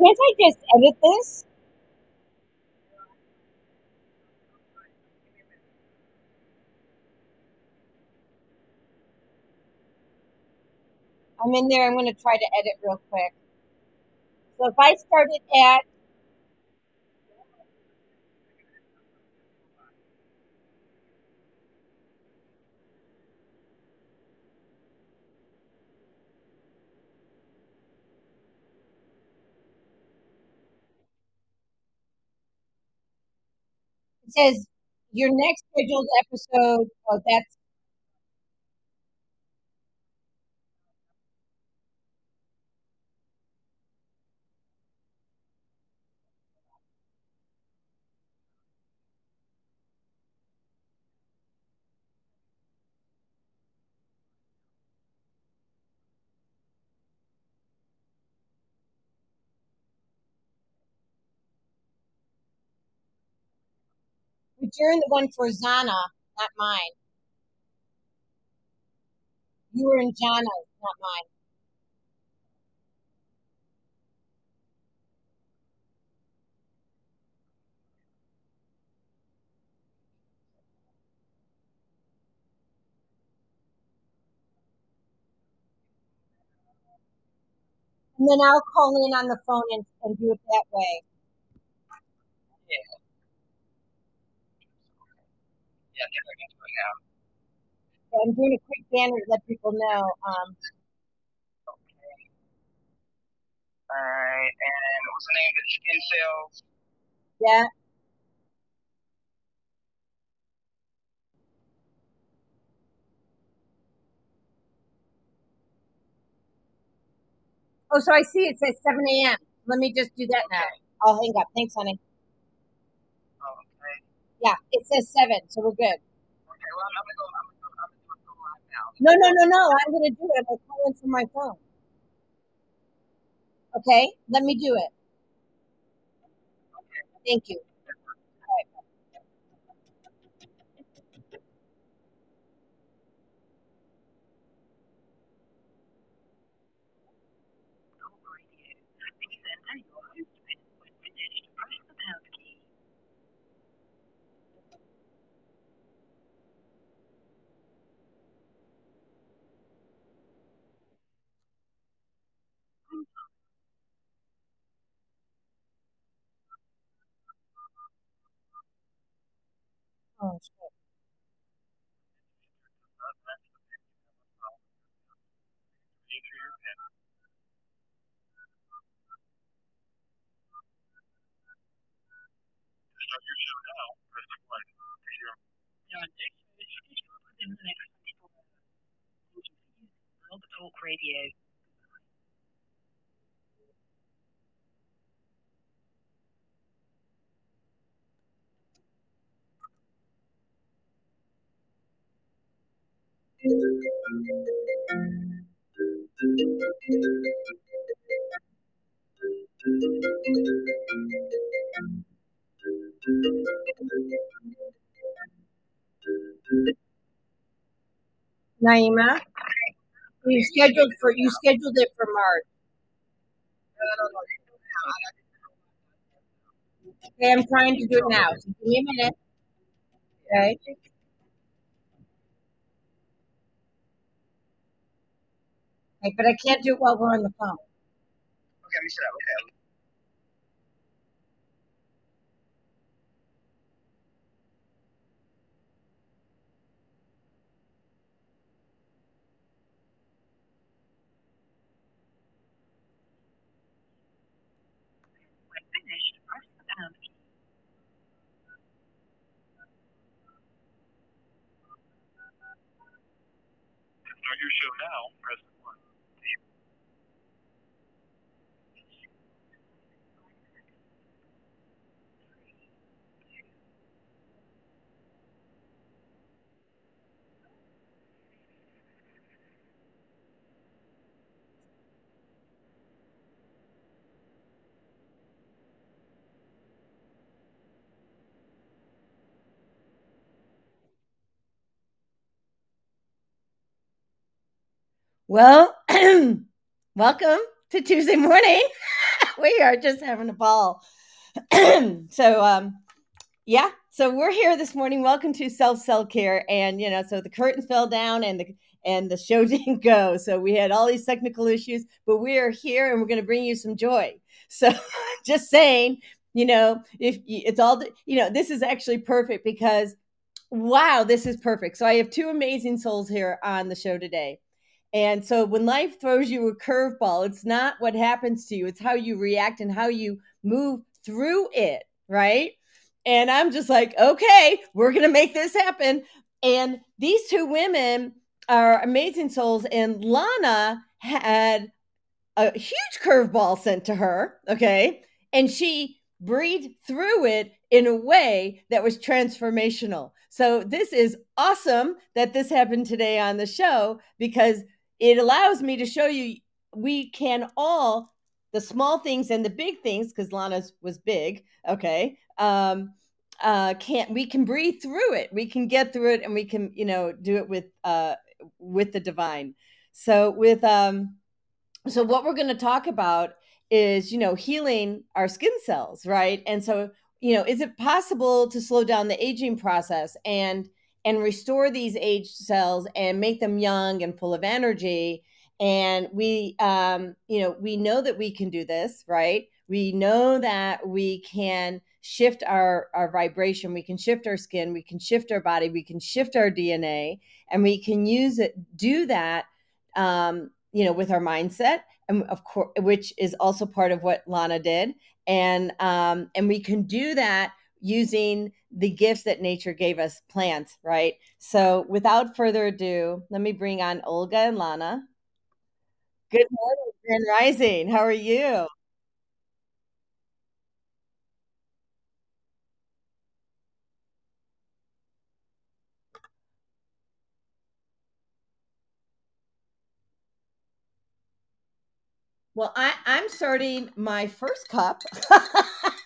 Can't I just edit this? I'm in there. I'm going to try to edit real quick. So if I start it at says your next scheduled episode. Oh, that's you're in the one for Zana, not mine. You were in Jana's, not mine. And then I'll call in on the phone and, and do it that way. Yeah, I guess I can do it now. So I'm doing a quick banner to let people know. Um, Alright, and what's the name of it? Skin cells. yeah. Oh, so I see it says 7 a.m. Let me just do that now. I'll hang up. Thanks, honey. Yeah, it says 7, so we're good. Okay, well, I'm, gonna go, I'm gonna go, I'm gonna go live now. No, no, no, no. I'm going to do it. I'm to call in from my phone. Okay, let me do it. Okay. Thank you. All right. Talk radio. Please enter your host pin. When finished, press the pound key. Oh, shit. Enter your pin. To start your show now, press the one. To hear Your next show is scheduled within the next 24 hours. Thank you for using Blog Talk Radio. Naima, you scheduled for you scheduled it for March. Okay, I'm trying to do it now. So give me a minute. Okay. Okay, but I can't do it while we're on the phone. Okay, let me set up. Okay. When finished, press the pound key. To start your show now, press the one. Well, welcome to Tuesday morning. we are just having a ball. so, um, yeah, so we're here this morning. Welcome to Self Cell Care, and you know, so the curtains fell down and the and the show didn't go. So we had all these technical issues, but we are here and we're going to bring you some joy. So, just saying, you know, if it's all, you know, this is actually perfect because, wow, this is perfect. So I have two amazing souls here on the show today. And so when life throws you a curveball, it's not what happens to you, it's how you react and how you move through it, right? And I'm just like, okay, we're going to make this happen. And these two women are amazing souls. And Lana had a huge curveball sent to her, okay? And she breathed through it in a way that was transformational. So this is awesome that this happened today on the show because it allows me to show you we can all the small things and the big things because Lana's was big, okay? Um uh can't we can breathe through it. We can get through it and we can, you know, do it with uh with the divine. So with um so what we're going to talk about is, you know, healing our skin cells, right? And so, you know, is it possible to slow down the aging process and and restore these aged cells and make them young and full of energy? And we um, you know, we know that we can do this, right? We know that we can shift our our vibration, we can shift our skin, we can shift our body, we can shift our DNA, and we can use it do that um, you know, with our mindset, and of course, which is also part of what Lana did, and um, and we can do that using the gifts that nature gave us, plants, right? So, without further ado, let me bring on Olga and Lana. Good morning, Grand Rising. How are you? Well, I, I'm starting my first cup.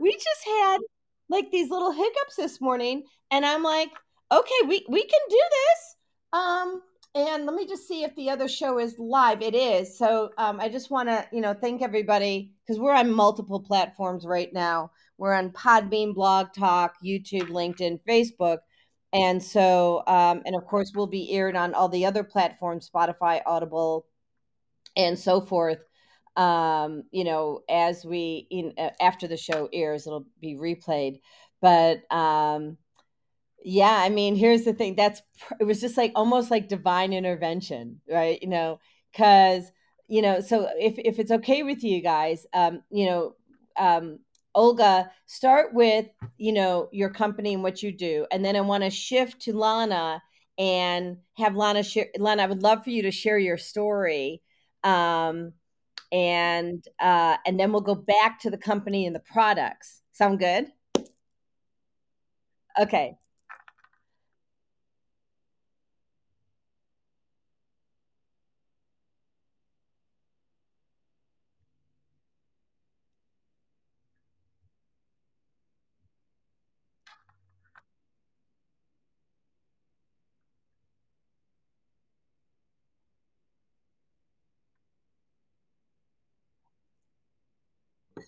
we just had like these little hiccups this morning, and I'm like, okay, we we can do this. Um, and let me just see if the other show is live. It is. So um, I just want to, you know, thank everybody because we're on multiple platforms right now. We're on Podbean, Blog Talk, YouTube, LinkedIn, Facebook. And so, um, and of course, we'll be aired on all the other platforms Spotify, Audible, and so forth um you know as we in after the show airs it'll be replayed. But um yeah i mean here's the thing that's it was just like almost like divine intervention right you know? Because you know so if if it's okay with you guys um you know um olga start with you know your company and what you do and then i want to shift to lana and have lana share lana i would love for you to share your story um and uh, and then we'll go back to the company and the products. Sound good? Okay.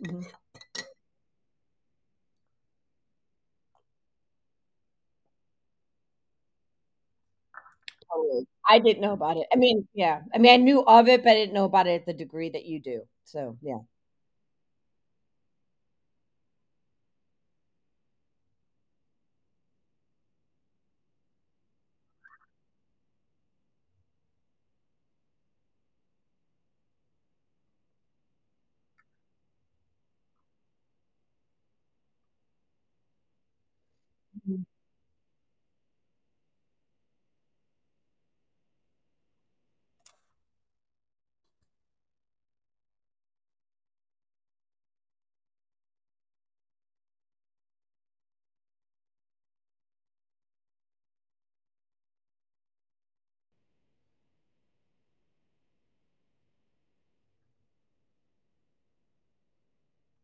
Mhm. Totally. I didn't know about it. I mean, yeah. I mean, I knew of it, but I didn't know about it at the degree that you do. So, yeah.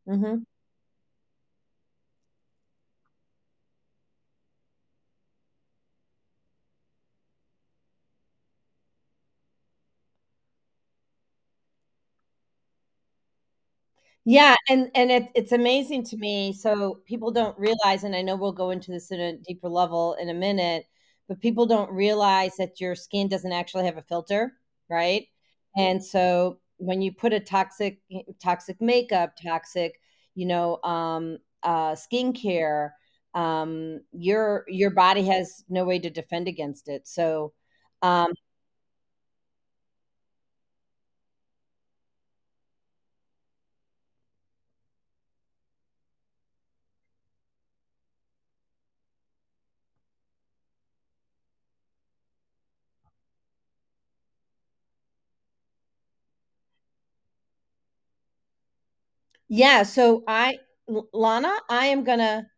Mhm. Yeah, and and it it's amazing to me, so people don't realize, and I know we'll go into this in a deeper level in a minute, but people don't realize that your skin doesn't actually have a filter, right? And so when you put a toxic toxic makeup, toxic, you know, um, uh, skincare, um, your your body has no way to defend against it. So, um, yeah, so I, Lana, I am gonna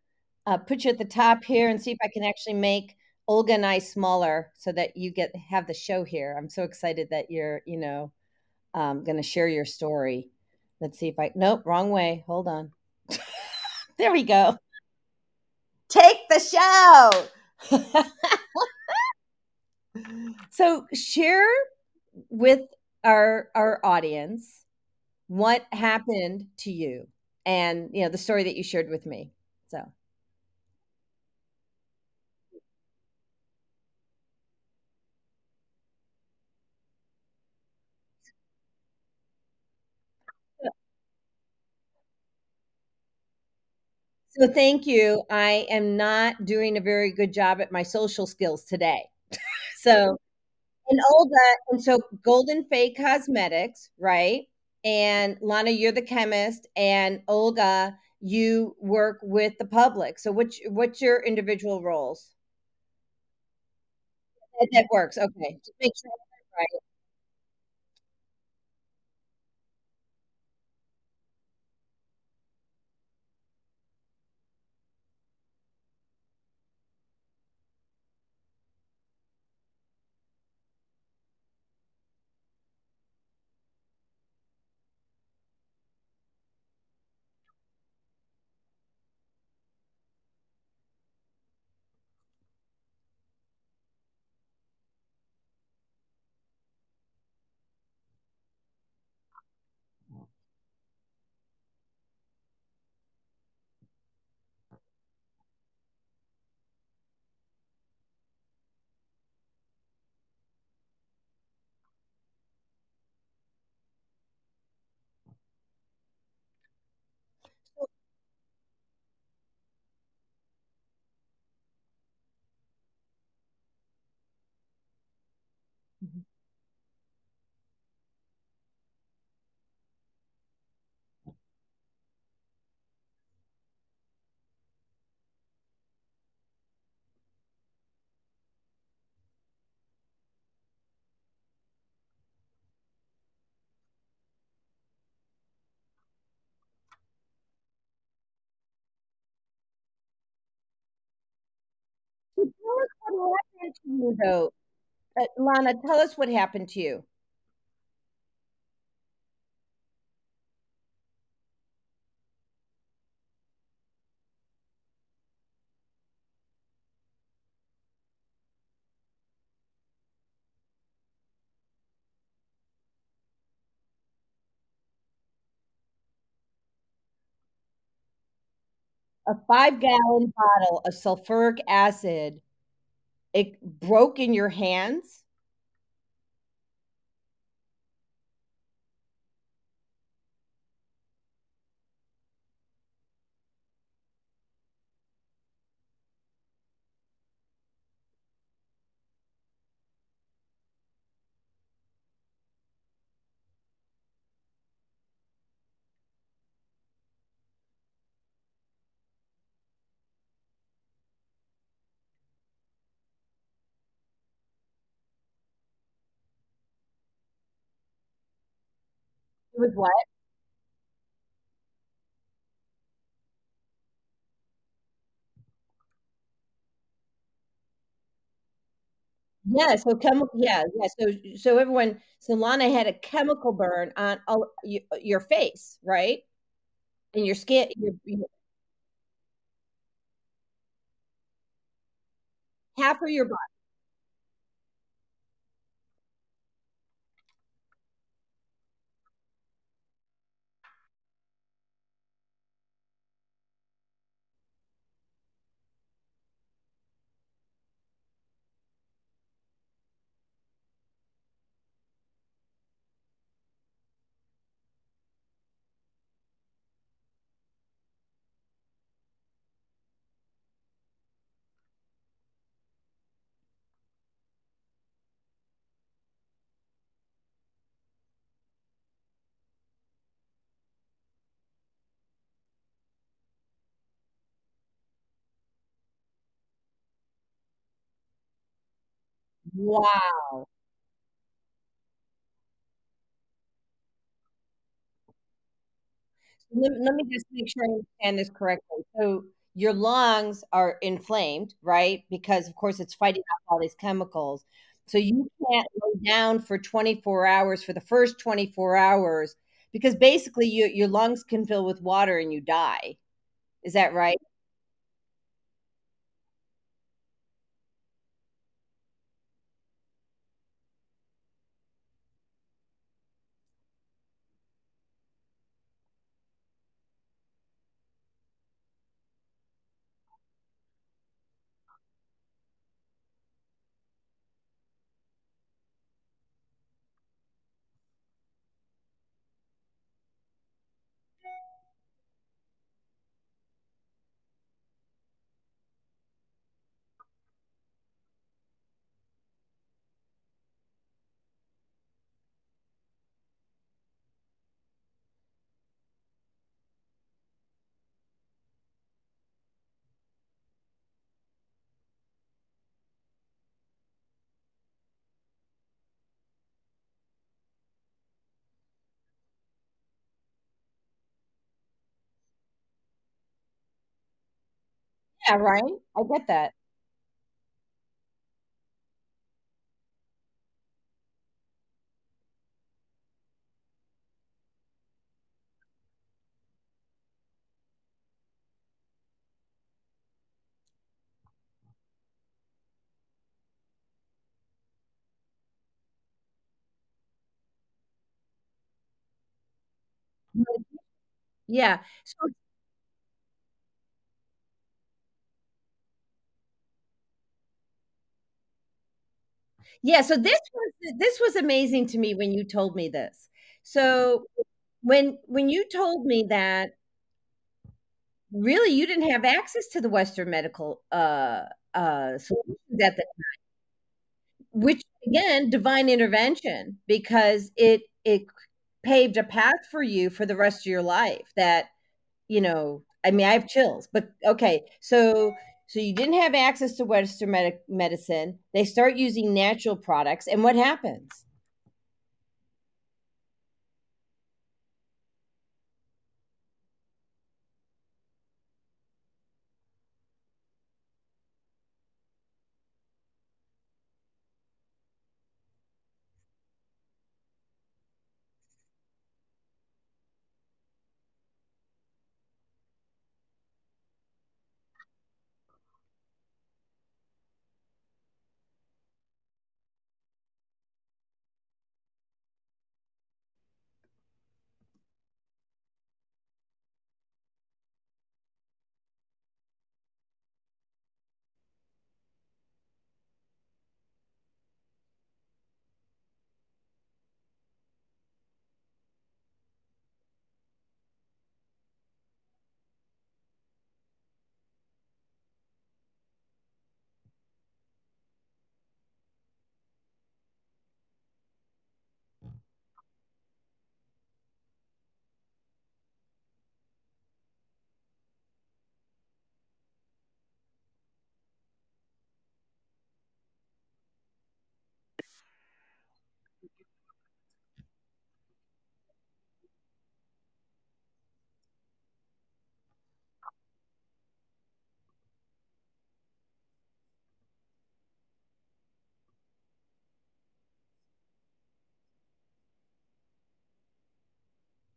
uh, put you at the top here and see if I can actually make Olga and I smaller so that you get have the show here. I'm so excited that you're, you know, um, to share your story. Let's see if I, nope, wrong way. Hold on. there we go. Take the show. so share with our our audience what happened to you and you know the story that you shared with me. So So thank you. I am not doing a very good job at my social skills today. So, and Olga, and so Golden Phae Cosmetics, right? And Lana, you're the chemist, and Olga, you work with the public. So, what's what's your individual roles? That, works. Okay, just make sure right. Tell us what happened to you, though. Uh, Lana, tell us what happened to you. A five gallon bottle of sulfuric acid, it broke in your hands. Was what? Yeah, so chemical yeah, yeah, so so everyone so Lana had a chemical burn on all your face, right? And your skin your your half of your body. Wow. Let, let me just make sure I understand this correctly. So your lungs are inflamed, right? Because of course it's fighting off all these chemicals. So you can't lay down for 24 hours for the first 24 hours because basically you, your lungs can fill with water and you die. Is that right? Yeah, right. I get that. Yeah. So yeah, so this was this was amazing to me when you told me this. So when when you told me that really you didn't have access to the Western medical uh uh solutions at the time, which again divine intervention because it it paved a path for you for the rest of your life that you know i mean i have chills but okay so so you didn't have access to western med- medicine. They start using natural products and what happens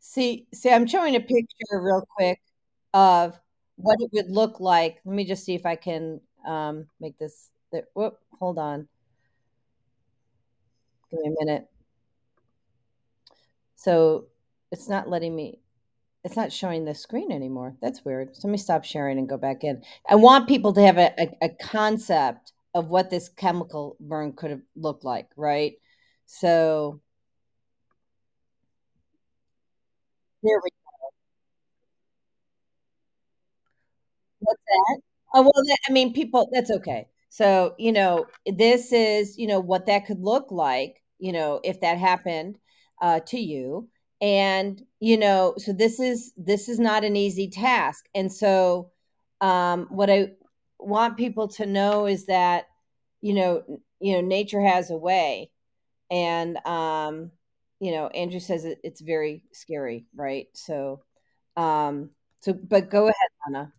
see see i'm showing a picture real quick of what it would look like let me just see if i can um make this there, whoop, hold on give me a minute so it's not letting me it's not showing the screen anymore. That's weird. So let me stop sharing and go back in. I want people to have a, a, a concept of what this chemical burn could have looked like, right? So there we go. What's that? Oh, well, I mean, people that's okay. So, you know, this is, you know, what that could look like, you know, if that happened uh, to you. And, you know, so this is this is not an easy task. And so um what I want people to know is that, you know, you know, nature has a way. And, um, you know, Andrew says it, it's very scary, right? So, um, so, but go ahead, Anna.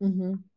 hmm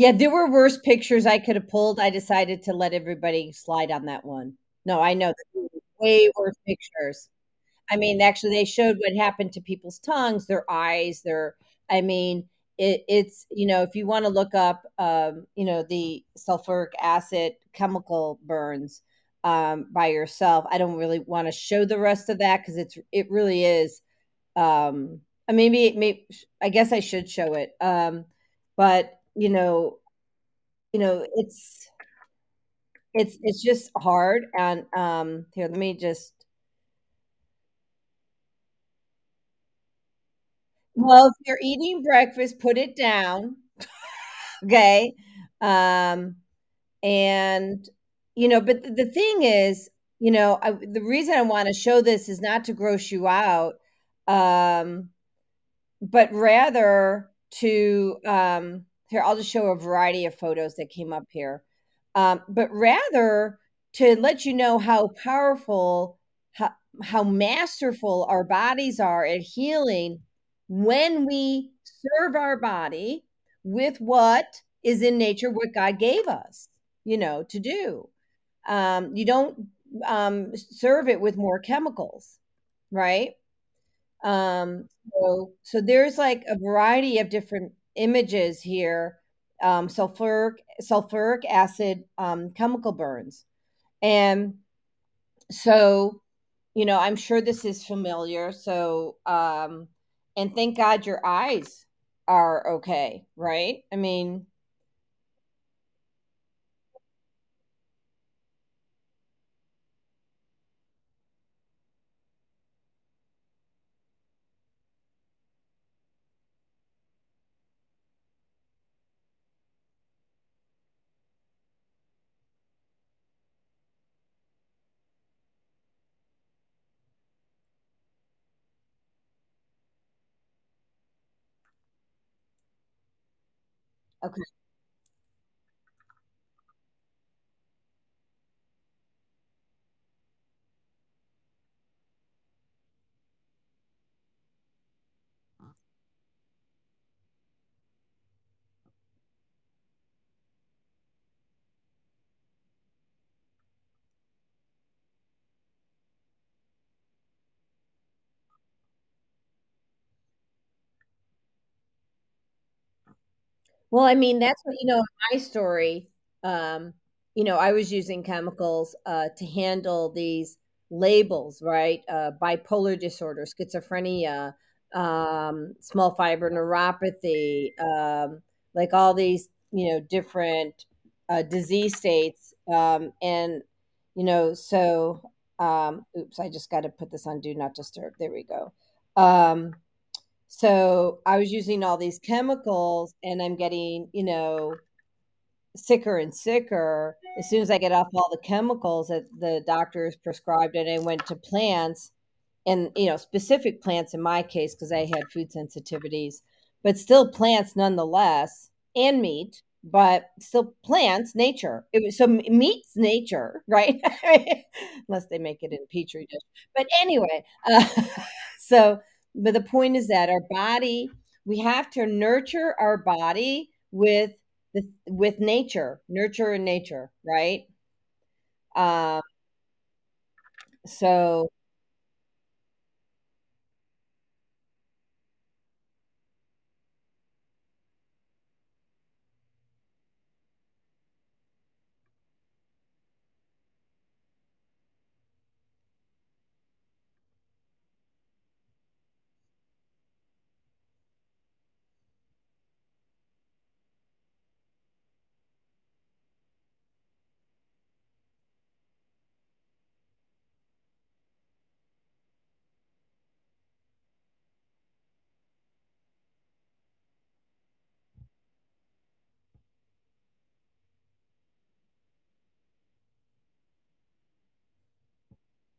Yeah, there were worse pictures I could have pulled. I decided to let everybody slide on that one. No, I know way worse pictures. I mean, actually, they showed what happened to people's tongues, their eyes, their. I mean, it, it's you know, if you want to look up, um, you know, the sulfuric acid chemical burns um, by yourself. I don't really want to show the rest of that because it's it really is. Um, maybe maybe I guess I should show it. Um, but you know, you know, it's it's it's just hard. And um, here, let me just. Well, if you're eating breakfast, put it down Okay. Um, and, you know, but the thing is, you know, I, the reason I want to show this is not to gross you out, um, but rather to, um, here, I'll just show a variety of photos that came up here. Um, but rather to let you know how powerful, how, how masterful our bodies are at healing when we serve our body with what is in nature, what God gave us, you know, to do. Um, you don't um, serve it with more chemicals, right? Um, so, so there's like a variety of different images here. Um, sulfuric sulfuric acid um, chemical burns, and so you know I'm sure this is familiar. So, um, and thank God your eyes are okay, right? I mean, okay. Well, I mean, that's what you know, my story, um, you know, I was using chemicals uh, to handle these labels, right? Uh, bipolar disorder, schizophrenia, um, small fiber neuropathy, um, like all these, you know, different uh, disease states. Um, and, you know, so, um, oops, I just got to put this on do not disturb. There we go. Um, so I was using all these chemicals and I'm getting, you know, sicker and sicker as soon as I get off all the chemicals that the doctors prescribed and I went to plants and you know specific plants in my case because I had food sensitivities, but still plants nonetheless and meat, but still plants, nature. It was so meat's nature, right? Unless they make it in petri dish. But anyway, uh, so but the point is that our body, we have to nurture our body with the, with nature, nurture and nature, right? Um, so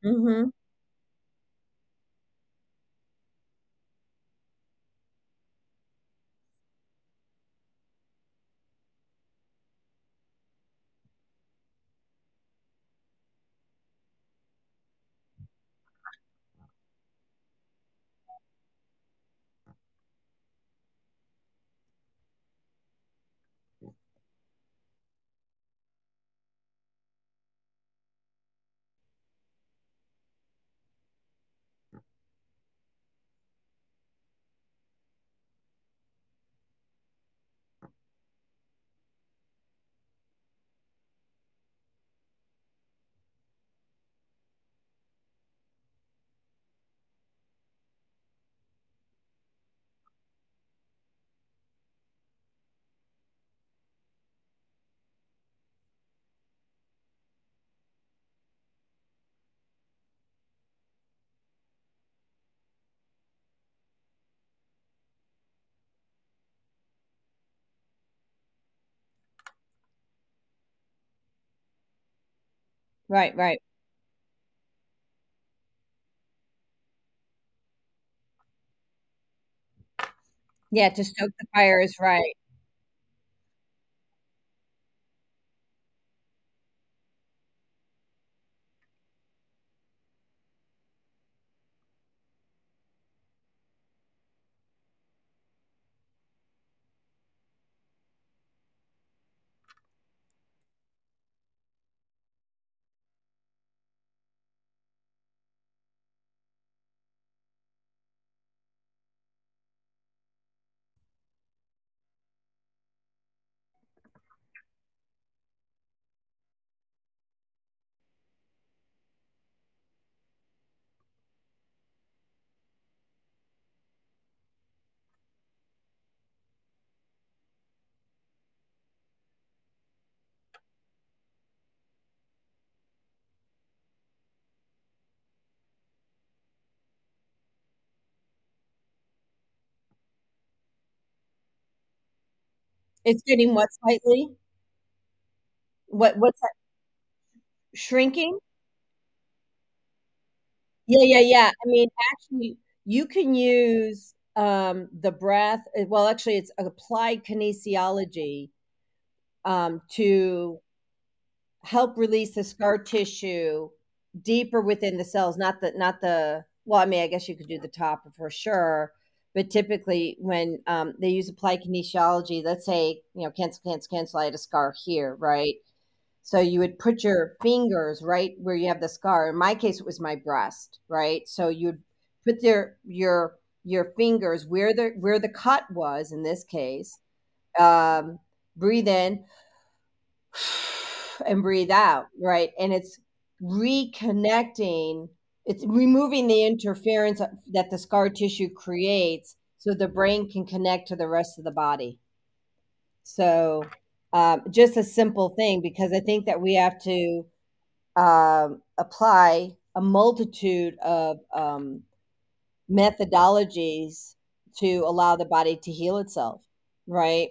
hmm right, right. Yeah, to stoke the fire is right. It's getting what slightly? What what's that? Shrinking? Yeah, yeah, yeah. I mean, actually, you can use um, the breath. uh, Well, actually, it's applied kinesiology um, to help release the scar tissue deeper within the cells. Not the, not the. Well, I mean, I guess you could do the top for sure, but typically, when um, they use applied kinesiology, let's say you know, cancel, cancel, cancel. I had a scar here, right? So you would put your fingers right where you have the scar. In my case, it was my breast, right? So you'd put your your your fingers where the where the cut was in this case. Um, breathe in and breathe out, right? And it's reconnecting. It's removing the interference that the scar tissue creates, so the brain can connect to the rest of the body. So um, just a simple thing because I think that we have to um, apply a multitude of um, methodologies to allow the body to heal itself, right?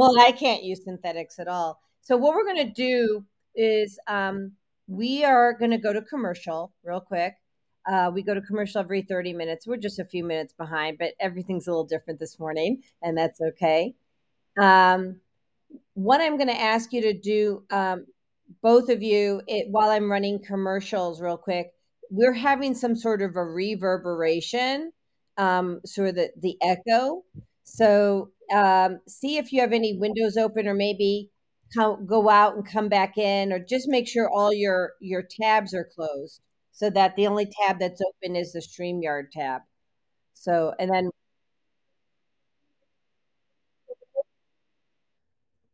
Well, I can't use synthetics at all. So what we're going to do is um, we are going to go to commercial real quick. Uh, we go to commercial every 30 minutes. We're just a few minutes behind, but everything's a little different this morning, and that's okay. Um, what I'm going to ask you to do, um, both of you, it, while I'm running commercials real quick, we're having some sort of a reverberation, um, sort of the, the echo. So um, see if you have any windows open or maybe come, go out and come back in or just make sure all your, your tabs are closed so that the only tab that's open is the StreamYard tab. So, and then,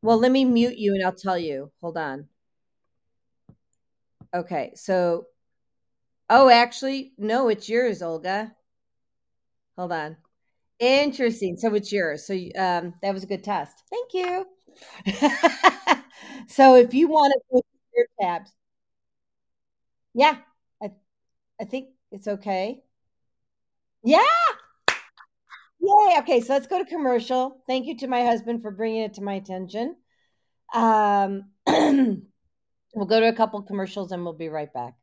well, let me mute you and I'll tell you. Hold on. Okay. So, oh, actually, no, it's yours, Olga. Hold on. Interesting. So it's yours. So um, that was a good test. Thank you. so if you want to your tabs, yeah, I, I think it's okay. Yeah. Yay. Okay. So let's go to commercial. Thank you to my husband for bringing it to my attention. Um, we'll go to a couple commercials and we'll be right back.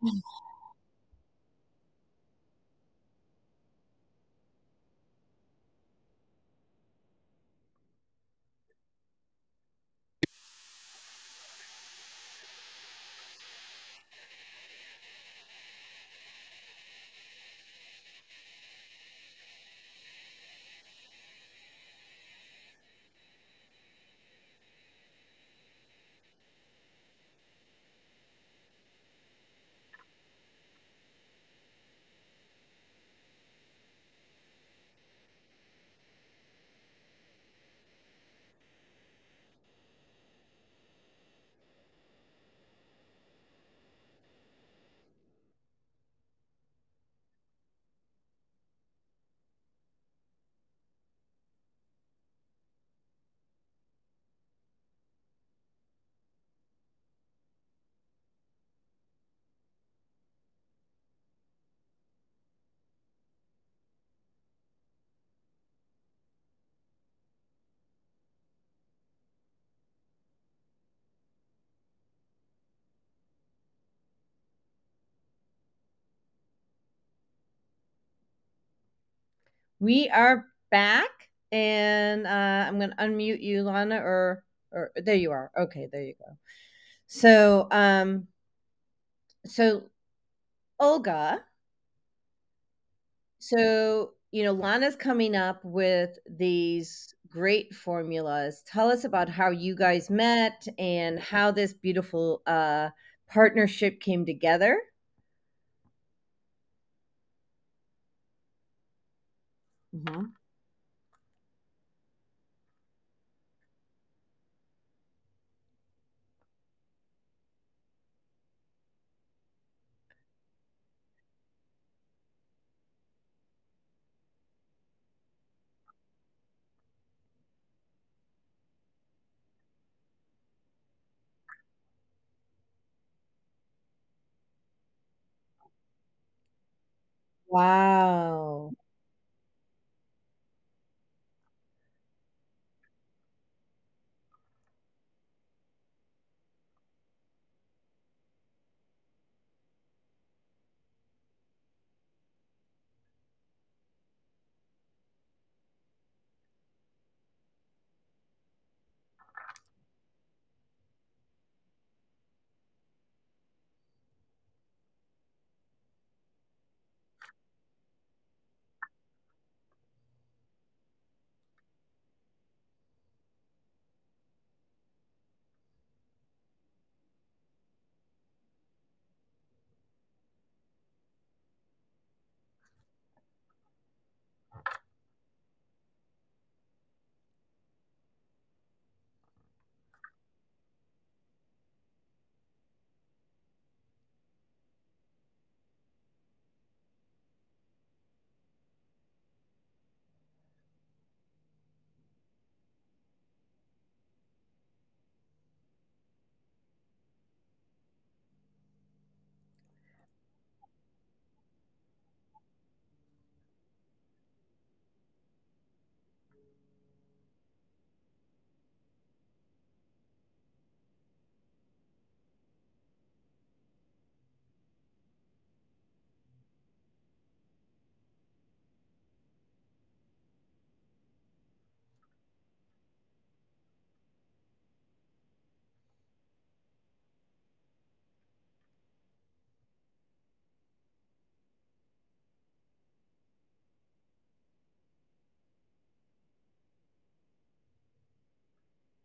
嗯。We are back, and uh, I'm going to unmute you, Lana, or or there you are. Okay, there you go. So, um, so Olga, so you know, Lana's coming up with these great formulas. Tell us about how you guys met and how this beautiful uh, partnership came together. Mm-hmm. Wow.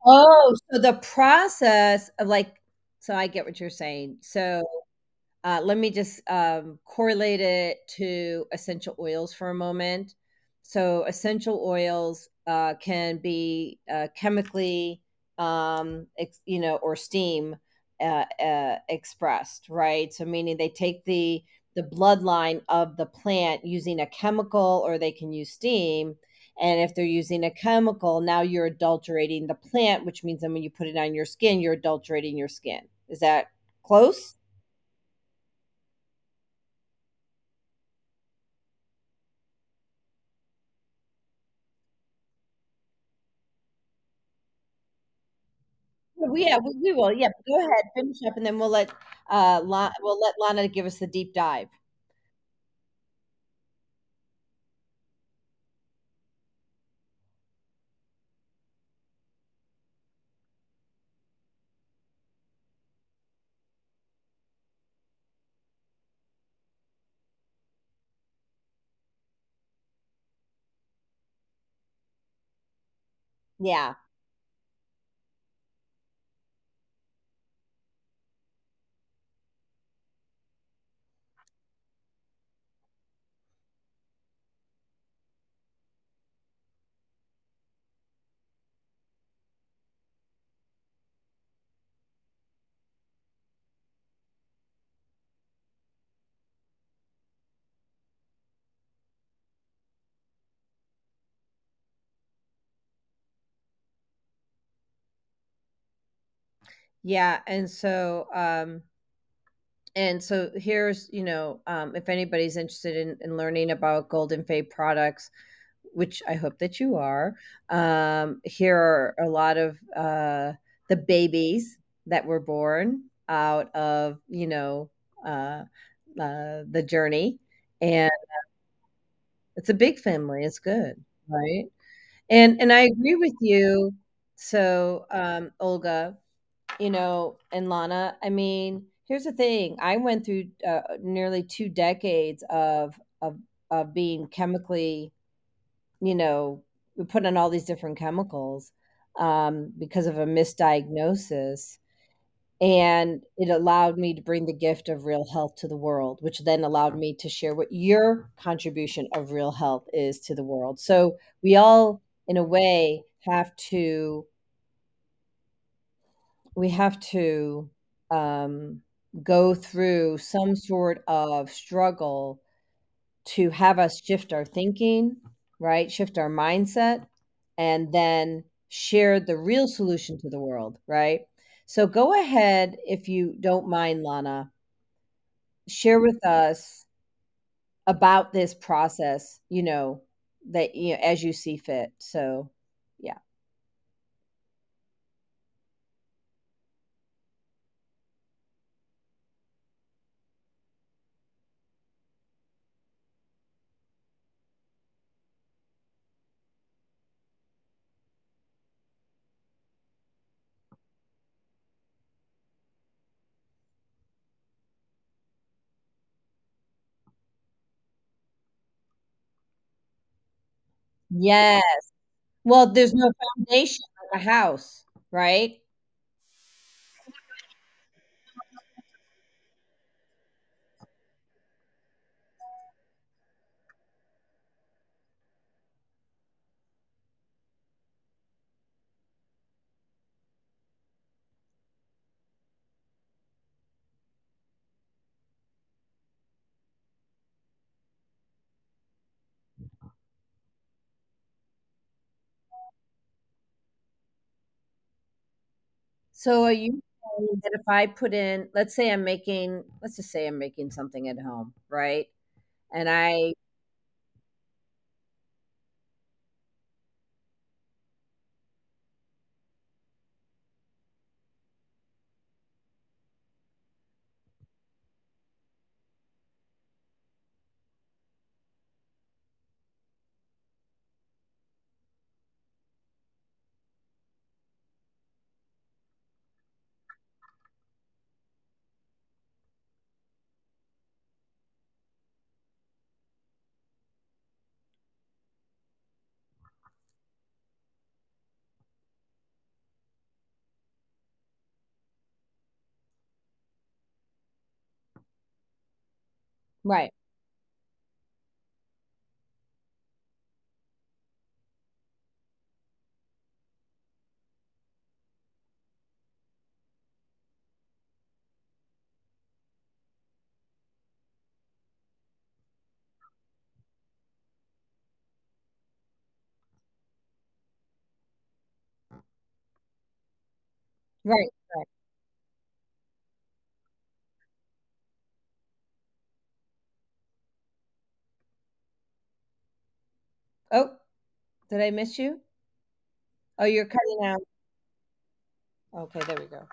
Oh, so the process of like so I get what you're saying. So, uh, let me just, um, correlate it to essential oils for a moment. So, essential oils, uh, can be, uh, chemically, um, ex you know, or steam, uh, uh, expressed, right? So, meaning they take the the bloodline of the plant using a chemical or they can use steam, and if they're using a chemical, now you're adulterating the plant, which means then when you put it on your skin, you're adulterating your skin. Is that close? We yeah, we we will, yeah, go ahead, finish up, and then we'll let, uh, we'll let Lana give us the deep dive. Yeah. Yeah, and so, um and so here's, you know, um, if anybody's interested in in learning about Golden Phae products, which I hope that you are, um, here are a lot of, uh, the babies that were born out of, you know, uh, uh, the journey, and it's a big family, it's good, right? And and I agree with you. So, um, Olga, you know, and Lana, I mean, here's the thing. I went through uh, nearly two decades of of of being chemically, you know, we put on all these different chemicals um, because of a misdiagnosis. And it allowed me to bring the gift of real health to the world, which then allowed me to share what your contribution of real health is to the world. So we all, in a way, have to we have to um, go through some sort of struggle to have us shift our thinking, right? Shift our mindset, and then share the real solution to the world, right? So go ahead, if you don't mind, Lana, share with us about this process, you know, that you know, as you see fit. So, yeah. Yes. Well, there's no foundation like a house, right? So are you saying that if I put in, let's say I'm making, let's just say I'm making something at home, right? And I, Right. Right. Right. Oh, did I miss you? Oh, you're cutting out. Okay, there we go.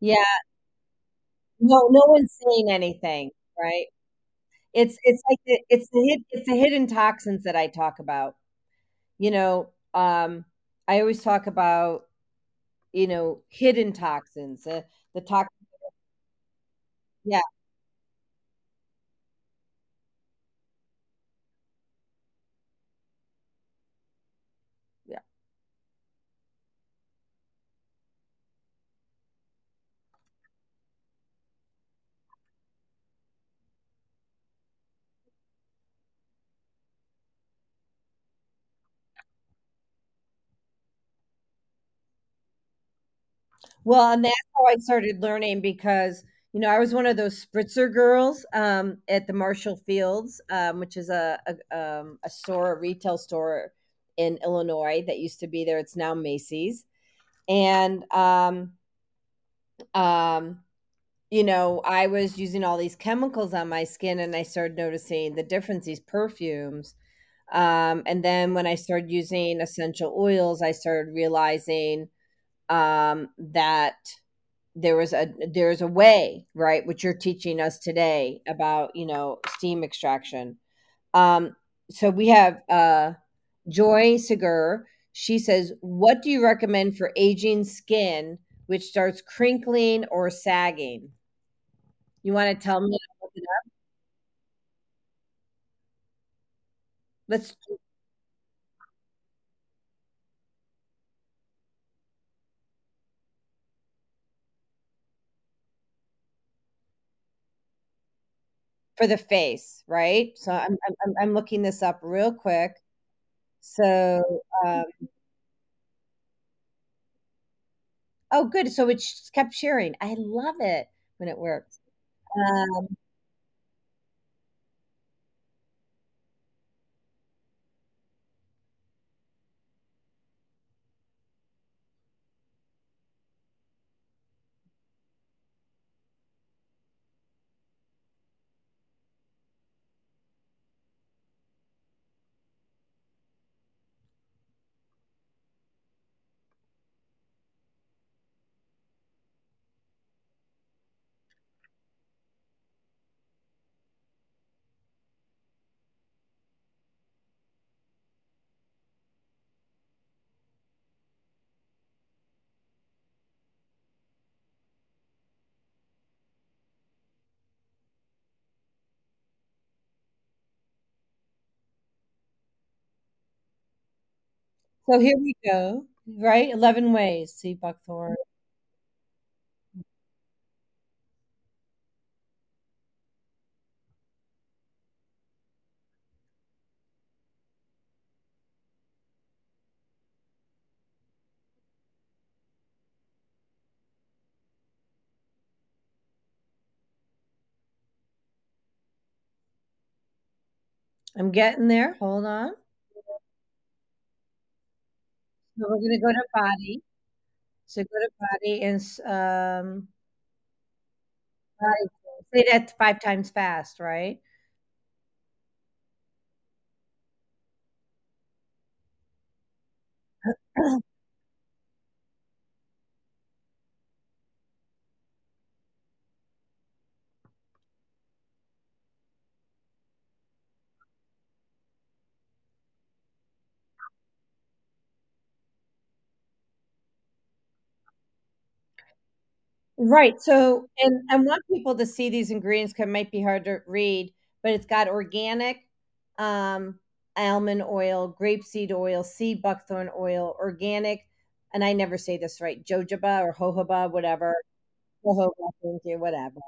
Yeah. No, no one's saying anything, right? It's it's like the it's the it's the hidden toxins that I talk about. You know, um, I always talk about, you know, hidden toxins, uh, the tox yeah, yeah. Well, and that's how I started learning because, you know, I was one of those spritzer girls um, at the Marshall Fields, um, which is a a, um, a store, a retail store in Illinois that used to be there. It's now Macy's, and um, um, you know, I was using all these chemicals on my skin, and I started noticing the difference. These perfumes, um, and then when I started using essential oils, I started realizing um, that there was a there's a way right which you're teaching us today about you know steam extraction. Um so we have uh joy Segur. she says what do you recommend for aging skin which starts crinkling or sagging? You want to tell me let's for the face right? So i'm i'm, I'm looking this up real quick. So um oh good. So it kept sharing. I love it when it works. Um So here we go, right? 11 ways. See, Buckthorn. I'm getting there. Hold on. So we're gonna go to body. So go to body and um. Say that five times fast, right? Right. So, and I want people to see these ingredients because it might be hard to read, but it's got organic um, almond oil, grapeseed oil, sea buckthorn oil, organic, and I never say this right, jojoba or jojoba, whatever. Jojoba, thank you, whatever.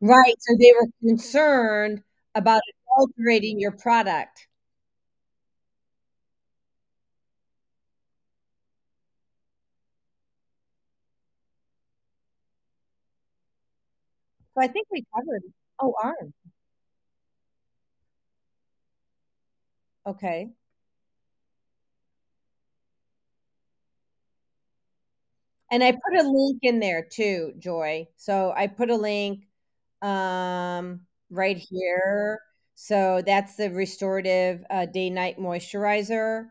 Right. So they were concerned about adulterating your product. So I think we covered. Oh, arm. Okay. And I put a link in there too, Joy. So I put a link um right here. So that's the restorative uh, day night moisturizer.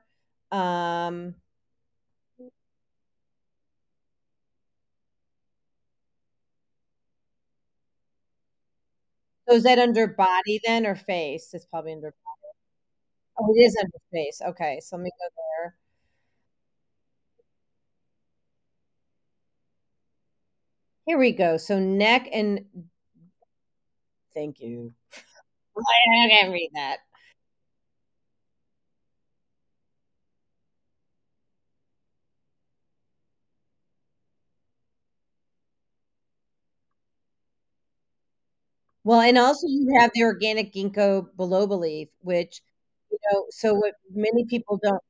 Um so is that under body then or face? It's probably under Oh, it is under face. Okay, so let me go there. Here we go. So neck and thank you. I can't read that. Well, and also you have the organic ginkgo biloba leaf, which, you know, so what many people don't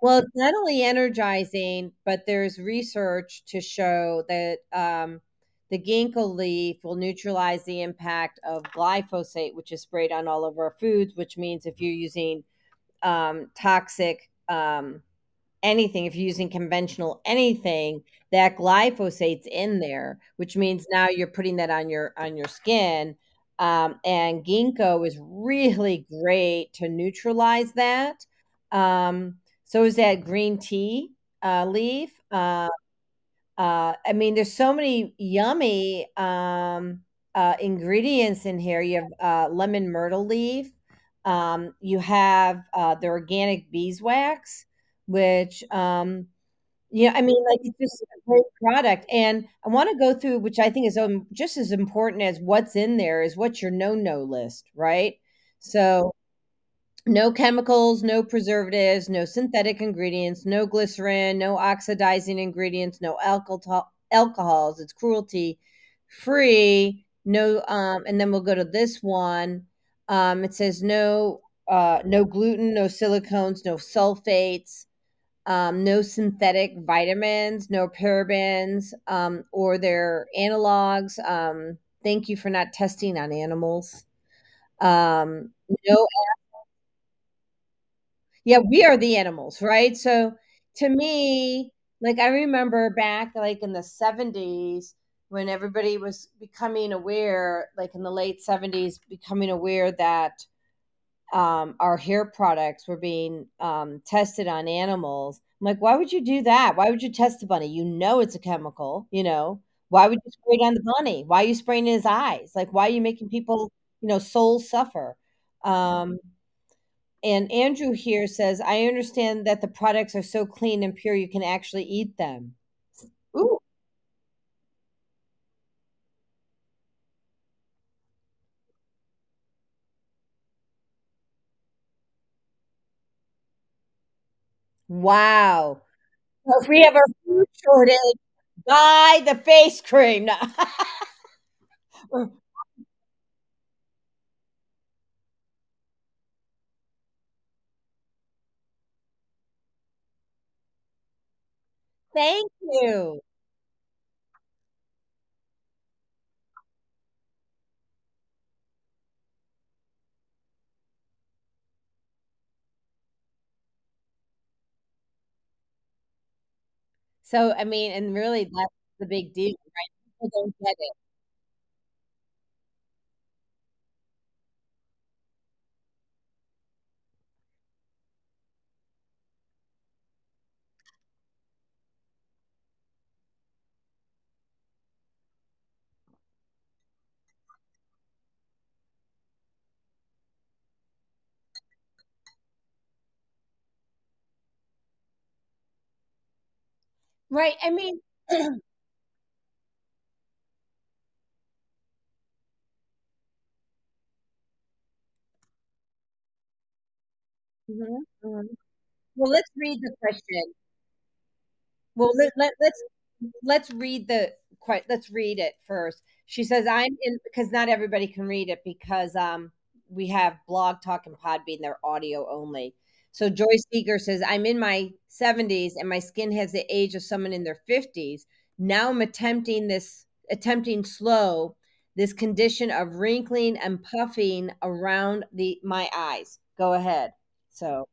well, it's not only energizing, but there's research to show that um, the ginkgo leaf will neutralize the impact of glyphosate, which is sprayed on all of our foods, which means if you're using um, toxic um, anything, if you're using conventional anything, that glyphosate's in there, which means now you're putting that on your on your skin. Um, and ginkgo is really great to neutralize that. Um, so is that green tea uh, leaf. Uh, uh, I mean, there's so many yummy um, uh, ingredients in here. You have uh, lemon myrtle leaf. Um, you have uh, the organic beeswax, which um, know. I mean, like it's just a great product. And I want to go through, which I think is um, just as important as what's in there, is what's your no-no list, right? So no chemicals, no preservatives, no synthetic ingredients, no glycerin, no oxidizing ingredients, no alcohol alcohols. It's cruelty free. No, um, and then we'll go to this one. Um, it says no, uh, no gluten, no silicones, no sulfates, um, no synthetic vitamins, no parabens, um, or their analogs. Um, thank you for not testing on animals. Um, no Yeah, we are the animals, right? So to me, like I remember back like in the 70s when everybody was becoming aware, like in the late 70s, becoming aware that um, our hair products were being um, tested on animals. I'm like, why would you do that? Why would you test the bunny? You know it's a chemical, you know. Why would you spray it on the bunny? Why are you spraying his eyes? Like, why are you making people, you know, souls suffer? Um, and Andrew here says, I understand that the products are so clean and pure you can actually eat them. Ooh, wow. So if we have a food shortage, buy the face cream. Thank you. So, I mean, and really that's the big deal, right? People don't get it. Right. I mean, Mhm. Well, let's read the question. Well, let, let, let's let's read the quite let's read it first. She says I'm in because not everybody can read it because um we have Blog Talk and Podbean, they're audio only. So Joyce Seeger says I'm in my 70s and my skin has the age of someone in their 50s. Now I'm attempting this attempting slow this condition of wrinkling and puffing around the my eyes. Go ahead. So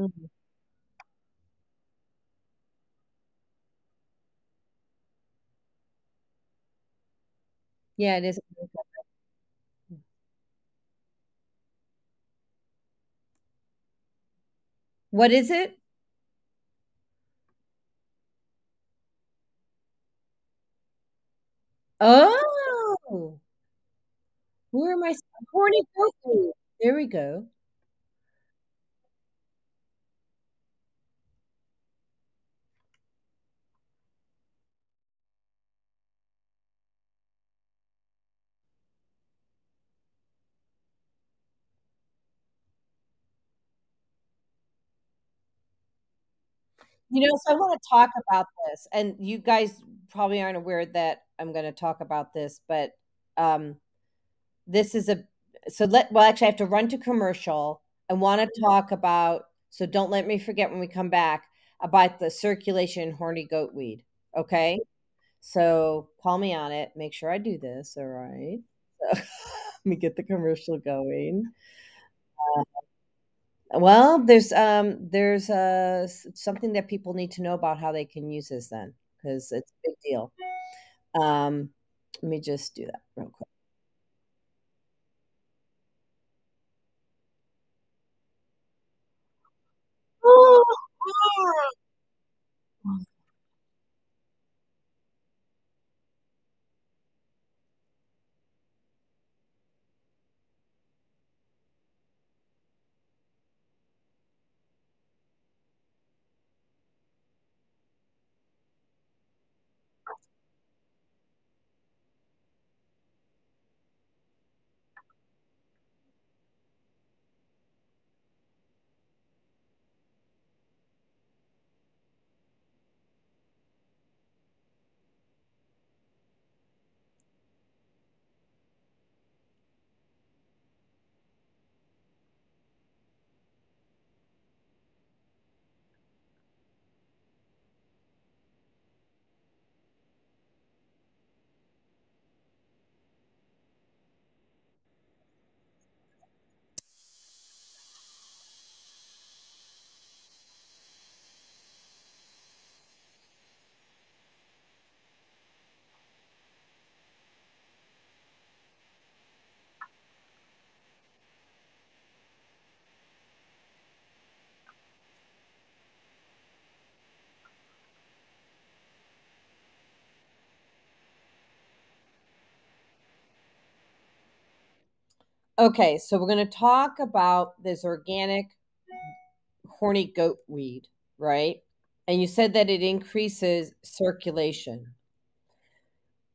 Mhm. yeah, it is. What is it? Oh, where am I? Horny Tofu. There we go. You know, so I want to talk about this, and you guys probably aren't aware that I'm going to talk about this, but um, this is a so let well actually I have to run to commercial. I want to talk about so don't let me forget when we come back about the circulation horny goat weed. Okay, so call me on it. Make sure I do this. All right. So, let me get the commercial going. Well, there's um there's uh something that people need to know about how they can use this then because it's a big deal. Um, let me just do that real quick. Okay, so we're going to talk about this organic horny goat weed, right? And you said that it increases circulation.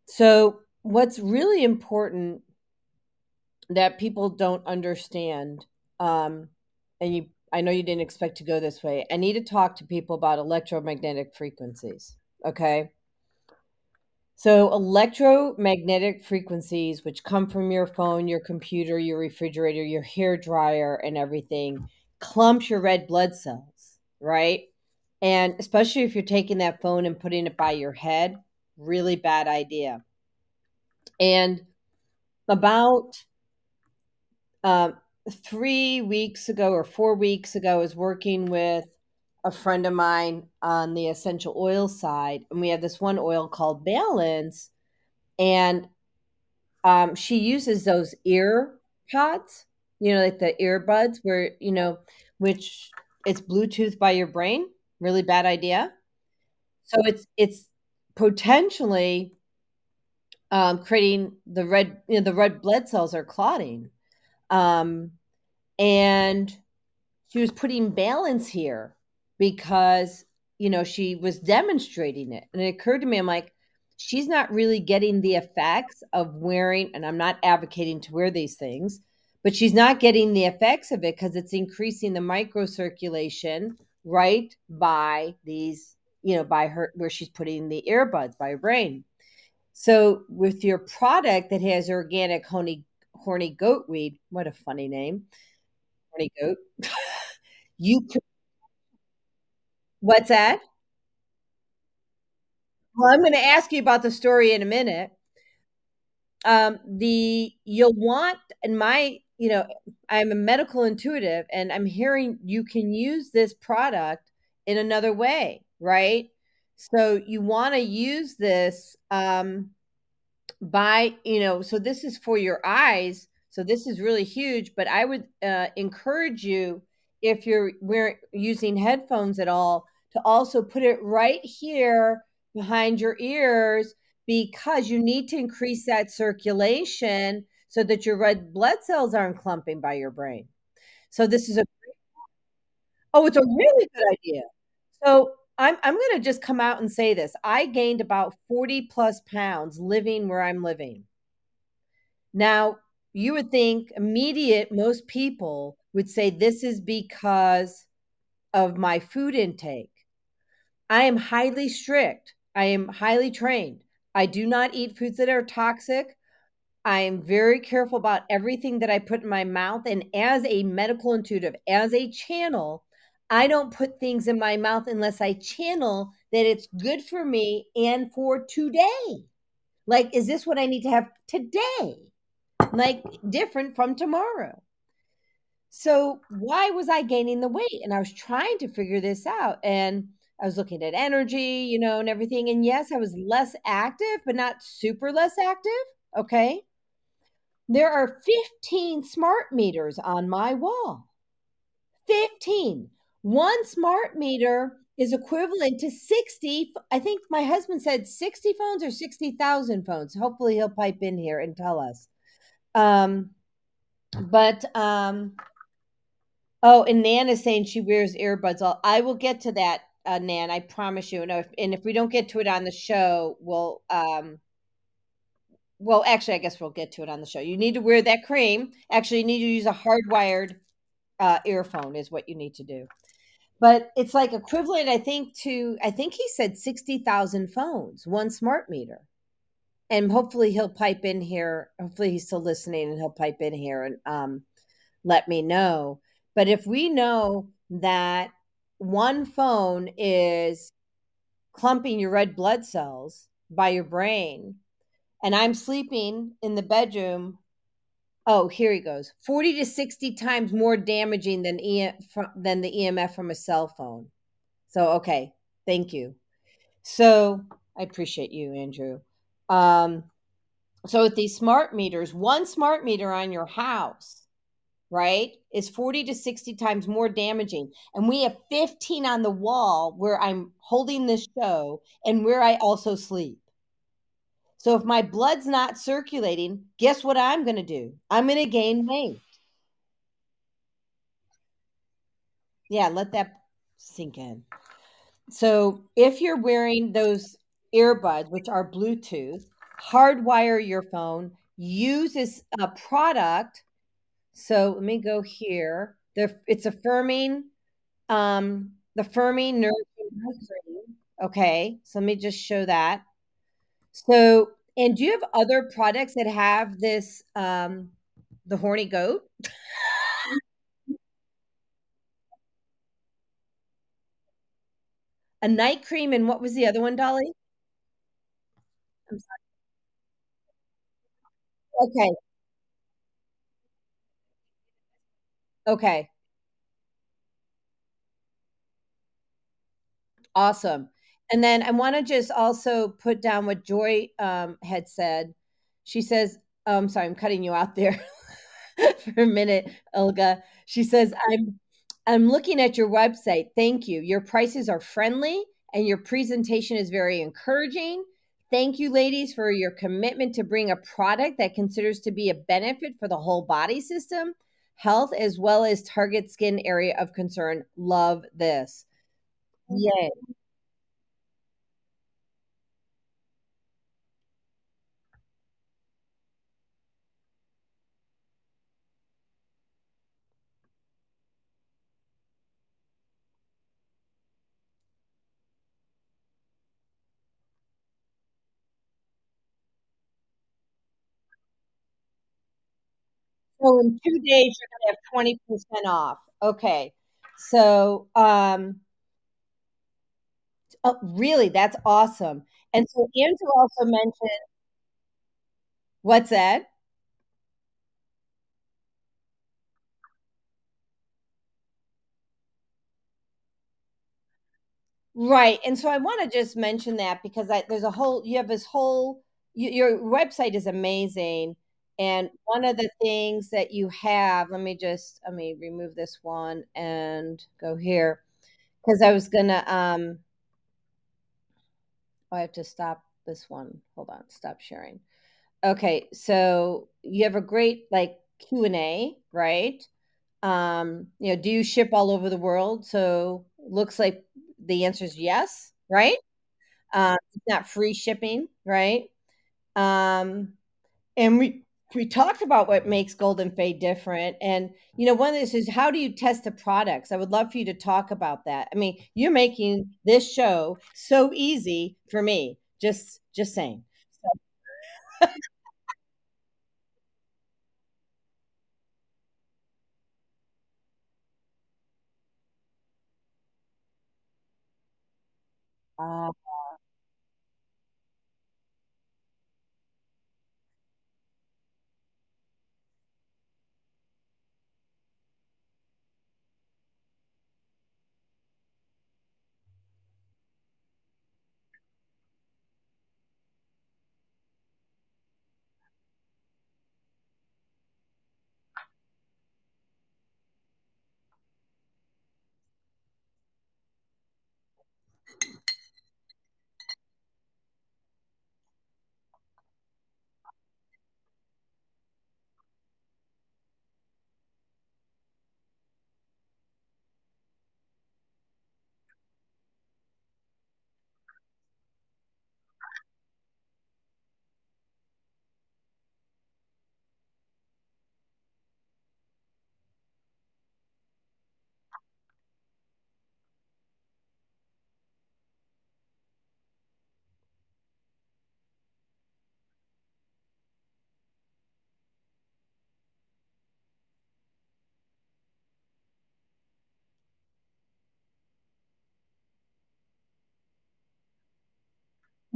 So, what's really important that people don't understand, um, and you, I know you didn't expect to go this way. I need to talk to people about electromagnetic frequencies. Okay. So, electromagnetic frequencies, which come from your phone, your computer, your refrigerator, your hair dryer, and everything, clumps your red blood cells, right? And especially if you're taking that phone and putting it by your head, really bad idea. And about uh, three weeks ago or four weeks ago, I was working with a friend of mine on the essential oil side, and we have this one oil called Balance, and um, she uses those ear pods, you know, like the earbuds, where you know, which it's Bluetooth by your brain. Really bad idea. So it's it's potentially um, creating the red, you know, the red blood cells are clotting, um, and she was putting balance here because you know she was demonstrating it. And it occurred to me i'm like she's not really getting the effects of wearing and i'm not advocating to wear these things but she's not getting the effects of it because it's increasing the microcirculation right by these you know by her where she's putting the earbuds by her brain. So with your product that has organic honey horny goat weed what a funny name horny goat you What's that? Well, I'm gonna ask you about the story in a minute. Um, the you'll want in my you know, I'm a medical intuitive, and I'm hearing you can use this product in another way, right? So you wanna use this, um by you know, so this is for your eyes, so this is really huge, but I would, uh, encourage you, if you're wear using headphones at all, to also put it right here behind your ears because you need to increase that circulation so that your red blood cells aren't clumping by your brain. So this is a Oh, it's a really good idea. So I'm I'm gonna just come out and say this. I gained about 40 plus pounds living where I'm living. Now, you would think immediate most people would say this is because of my food intake. I am highly strict. I am highly trained. I do not eat foods that are toxic. I am very careful about everything that I put in my mouth. And as a medical intuitive, as a channel, I don't put things in my mouth unless I channel that it's good for me and for today. Like, is this what I need to have today? Like, different from tomorrow. So, why was I gaining the weight? And I was trying to figure this out. And I was looking at energy, you know, and everything. And yes, I was less active, but not super less active. Okay. There are 15 smart meters on my wall. 15. One smart meter is equivalent to 60. I think my husband said 60 phones or 60,000 phones. Hopefully he'll pipe in here and tell us. Um, but, um, oh, and Nana's saying she wears earbuds. I'll, I will get to that, uh, Nan. I promise you. No, if, and if we don't get to it on the show, we'll, um, well, actually, I guess we'll get to it on the show. You need to wear that cream. Actually, you need to use a hardwired uh, earphone, is what you need to do. But it's like equivalent, I think, to I think he said sixty thousand phones, one smart meter. And hopefully he'll pipe in here. Hopefully he's still listening, and he'll pipe in here and um, let me know. But if we know that one phone is clumping your red blood cells by your brain and I'm sleeping in the bedroom. Oh, here he goes. 40 to 60 times more damaging than e- than the EMF from a cell phone. So, okay. Thank you. So, I appreciate you, Andrew. Um, so with these smart meters, one smart meter on your house, right, is 40 to 60 times more damaging. And we have 15 on the wall where I'm holding this show and where I also sleep. So if my blood's not circulating, guess what I'm going to do? I'm going to gain weight. Yeah, let that sink in. So if you're wearing those earbuds, which are Bluetooth, hardwire your phone, use this uh, product. So let me go here. The, it's affirming, um, the firming nourishing Okay, so let me just show that. So, and do you have other products that have this, um, the horny goat? A night cream, and what was the other one, Dolly? I'm sorry. Okay. Okay. Awesome. And then I want to just also put down what Joy um, had said. She says, I'm sorry, I'm cutting you out there for a minute, Olga. She says, I'm I'm looking at your website. Thank you. Your prices are friendly and your presentation is very encouraging. Thank you, ladies, for your commitment to bring a product that considers to be a benefit for the whole body system, health, as well as target skin area of concern. Love this. Yay. So in two days, you're going to have 20% off. Okay. So, um, oh, really, that's awesome. And so Andrew also mentioned, what's that? Right. And so I want to just mention that because I, there's a whole, you have this whole, you, your website is amazing. And one of the things that you have, let me just, let me remove this one and go here because I was to, um, oh, I have to stop this one. Hold on, stop sharing. Okay. So you have a great like Q&A, right? Um, you know, do you ship all over the world? So looks like the answer is yes, right? Um, it's not free shipping, right? Um, and we we talked about what makes Golden Phae different, and you know, one of this is how do you test the products? I would love for you to talk about that. I mean, you're making this show so easy for me. Just just saying. So, uh,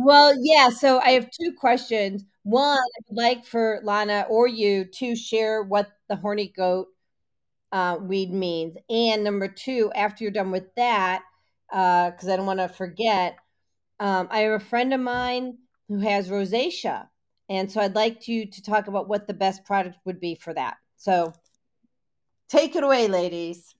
well, yeah. So I have two questions. One, I would like for Lana or you to share what the horny goat uh, weed means. And number two, after you're done with that, because I don't want to forget, um, I have a friend of mine who has rosacea, and so I'd like you to talk about what the best product would be for that. So take it away, ladies.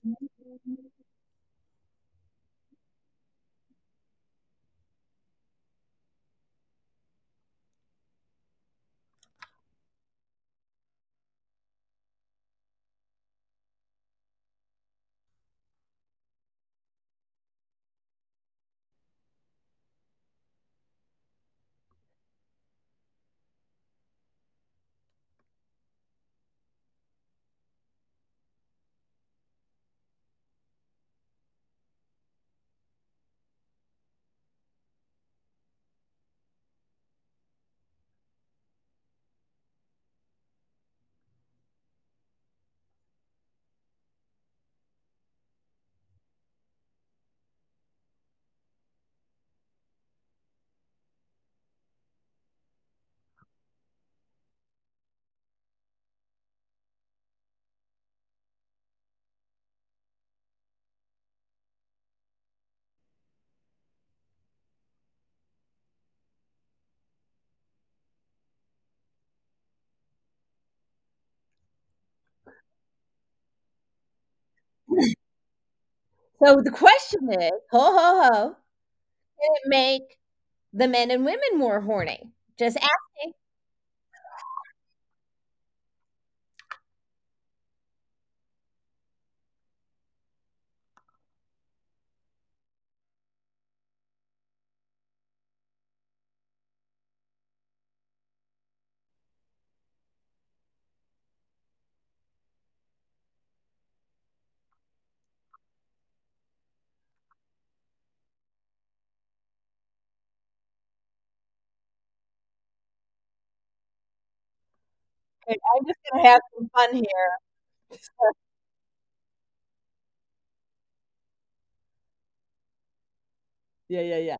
So the question is, ho ho ho, can it make the men and women more horny? Just asking. Okay, I'm just gonna have some fun here. Yeah, yeah, yeah.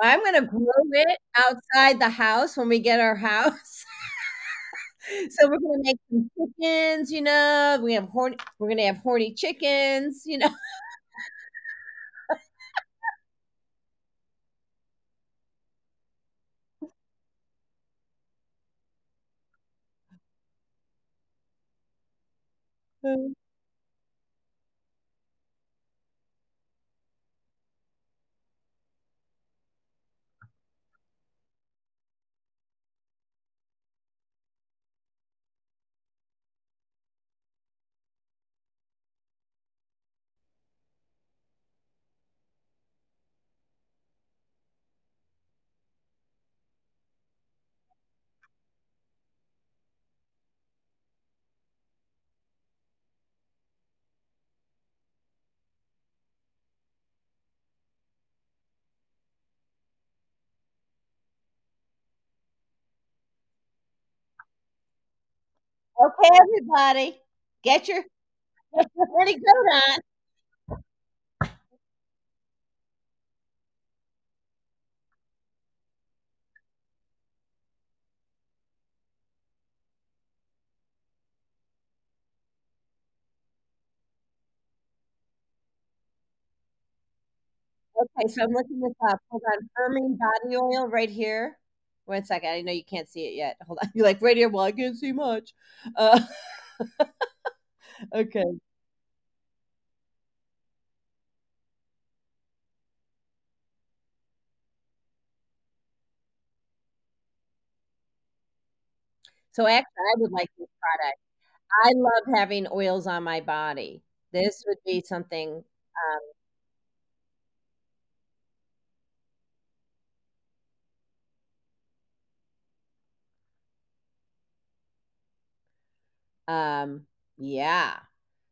I'm gonna grow it outside the house when we get our house. So we're gonna make some chickens, you know, we have horny we're gonna have horny chickens, you know. Hı. Okay, everybody, get your pretty coat on. Okay, so I'm looking this up. Hold on, firming body oil right here. One second, I know you can't see it yet. Hold on. You're like right here. Well, I can't see much. Uh, okay. So actually, I would like this product. I love having oils on my body. This would be something. Um, um, yeah.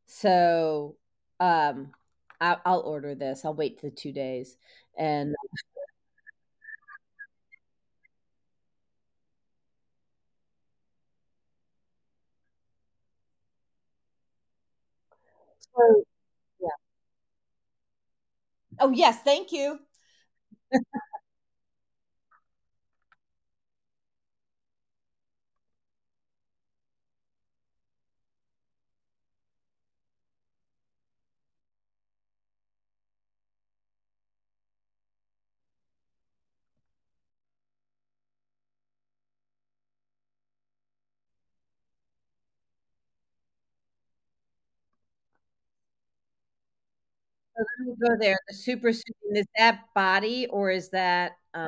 So, um, I'll, I'll order this. I'll wait the two days, and so yeah. Oh yes, thank you. Let me go there. The super is that body or is that uh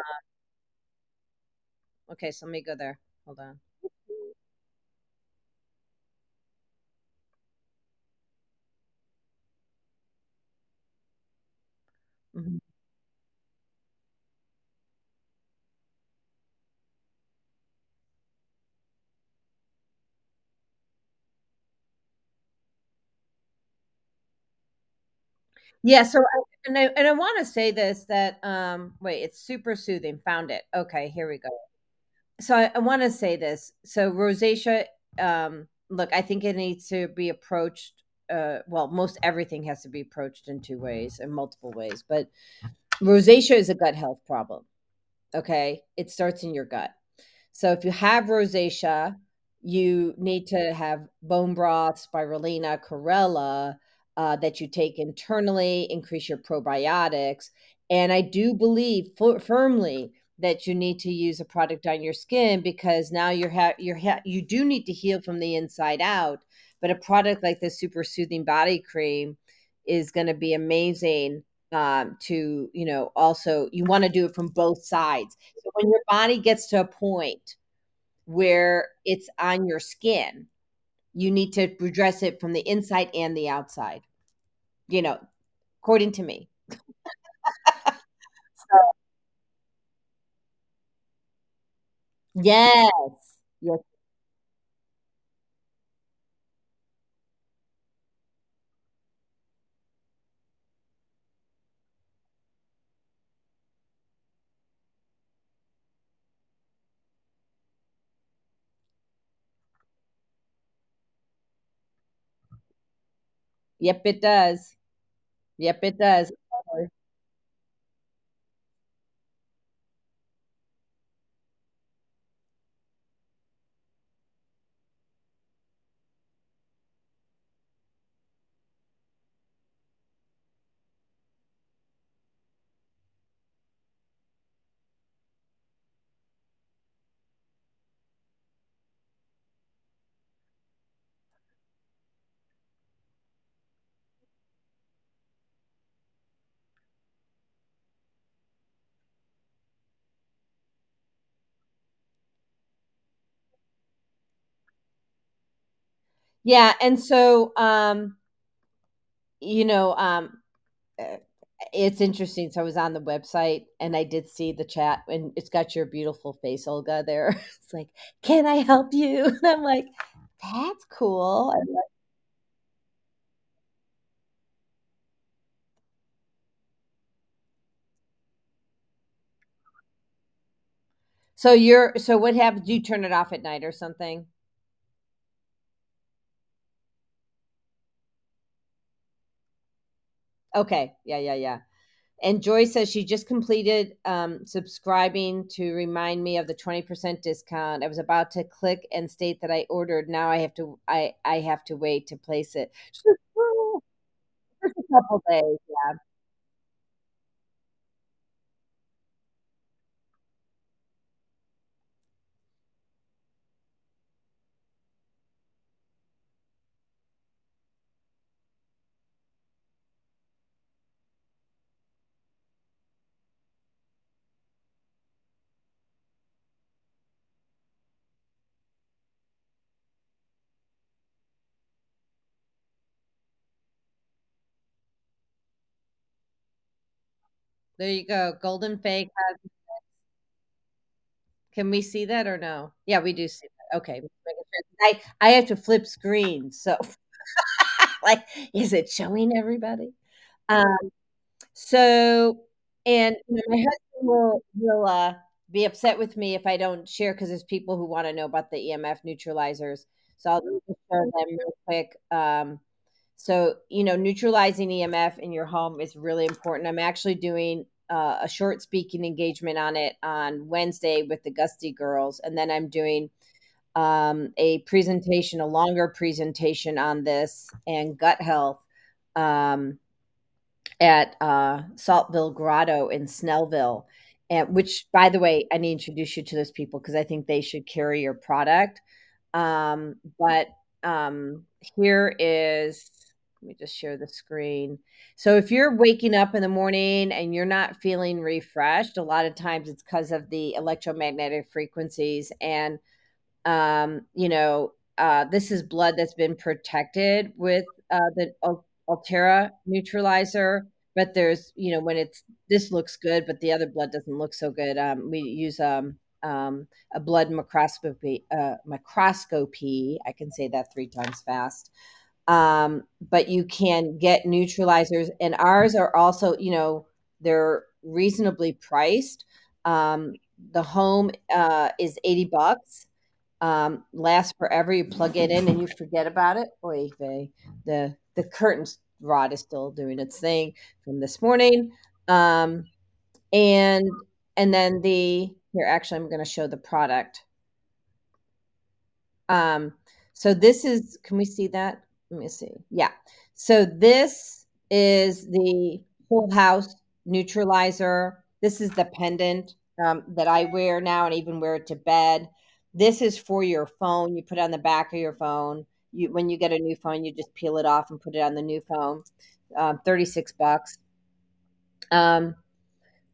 okay, so let me go there. Hold on. Mhm. Yeah, so I and I and I wanna say this that, um wait, it's super soothing, found it. Okay, here we go. So I, I wanna say this. So rosacea, um, look, I think it needs to be approached, uh well, most everything has to be approached in 2 ways, in multiple ways, but rosacea is a gut health problem, okay? It starts in your gut. So if you have rosacea, you need to have bone broth, spirulina, chlorella uh, that you take internally, increase your probiotics. And I do believe f- firmly that you need to use a product on your skin because now you're ha- you're ha- you do need to heal from the inside out. But a product like the Super Soothing Body Cream is going to be amazing um, to you know also you want to do it from both sides. So when your body gets to a point where it's on your skin, you need to redress it from the inside and the outside. You know, according to me. so, yes. Yes. Yep, it does. Yep, it does. Yeah, and so um, you know, um, uh, it's interesting. So I was on the website and I did see the chat, and it's got your beautiful face, Olga. There, it's like, "Can I help you?" And I'm like, "That's cool." I'm like- So you're so what happens? Do you turn it off at night or something? Okay, yeah, yeah, yeah. And Joy says she just completed um, subscribing to remind me of the 20% discount. I was about to click and state that I ordered. Now I have to I I have to wait to place it. Just a couple days. Yeah. There you go. Golden Phae. Can we see that or no? Yeah, we do see that. Okay. I I have to flip screens. So like is it showing everybody? Um So, and you know, my husband will will uh, be upset with me if I don't share because there's people who want to know about the EMF neutralizers. So I'll show them real quick. Um, so you know, neutralizing EMF in your home is really important. I'm actually doing uh, a short speaking engagement on it on Wednesday with the Gusty Girls, and then I'm doing um, a presentation, a longer presentation on this and gut health. Um, at uh, Saltville Grotto in Snellville, and which, by the way, I need to introduce you to those people because I think they should carry your product. Um, but um, here is, let me just share the screen. So if you're waking up in the morning and you're not feeling refreshed, a lot of times it's because of the electromagnetic frequencies and um, you know, uh, this is blood that's been protected with uh, the Altera neutralizer. But there's, you know, when it's this looks good, but the other blood doesn't look so good. Um, we use um, um, a blood microscopy. Uh, microscopy. I can say that three times fast. Um, but you can get neutralizers, and ours are also, you know, they're reasonably priced. Um, the home uh, is eighty bucks um, lasts forever. You plug it in and you forget about it. Oy vey. The the curtain rod is still doing its thing from this morning. Um, and and then the here actually I'm going to show the product. Um, so this is can we see that? Let me see. Yeah. So this is the whole house neutralizer. This is the pendant um, that I wear now and even wear it to bed. This is for your phone. You put it on the back of your phone. You when you get a new phone, you just peel it off and put it on the new phone. Um, 36 bucks. Um,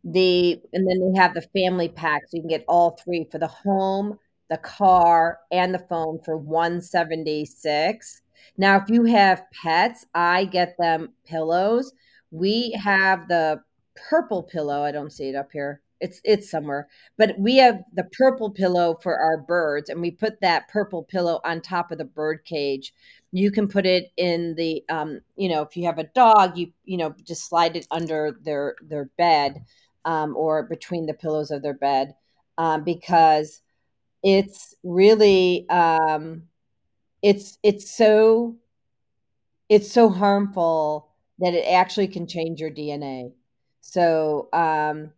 the and then they have the family pack, so you can get all 3 for the home, the car, and the phone for 176. Now, if you have pets, I get them pillows. We have the purple pillow. I don't see it up here. It's it's somewhere. But we have the purple pillow for our birds, and we put that purple pillow on top of the bird cage. You can put it in the um, you know, if you have a dog, you you know, just slide it under their their bed um, or between the pillows of their bed um, because it's really um, it's it's so it's so harmful that it actually can change your DNA. So um,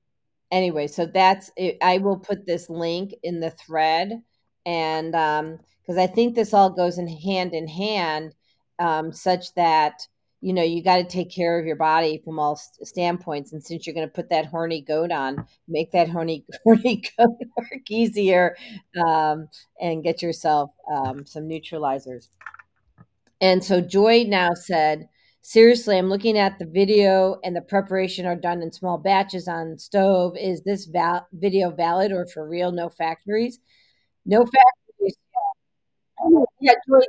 anyway, so that's it. I will put this link in the thread, and um, because I think this all goes in hand in hand, um, such that you know you got to take care of your body from all st- standpoints. And since you're going to put that horny goat on, make that horny horny goat work easier, um, and get yourself um, some neutralizers. And so Joy now said, Seriously, I'm looking at the video and the preparation are done in small batches on stove. Is this val- video valid or for real? No factories? No factories. Yeah, Joy.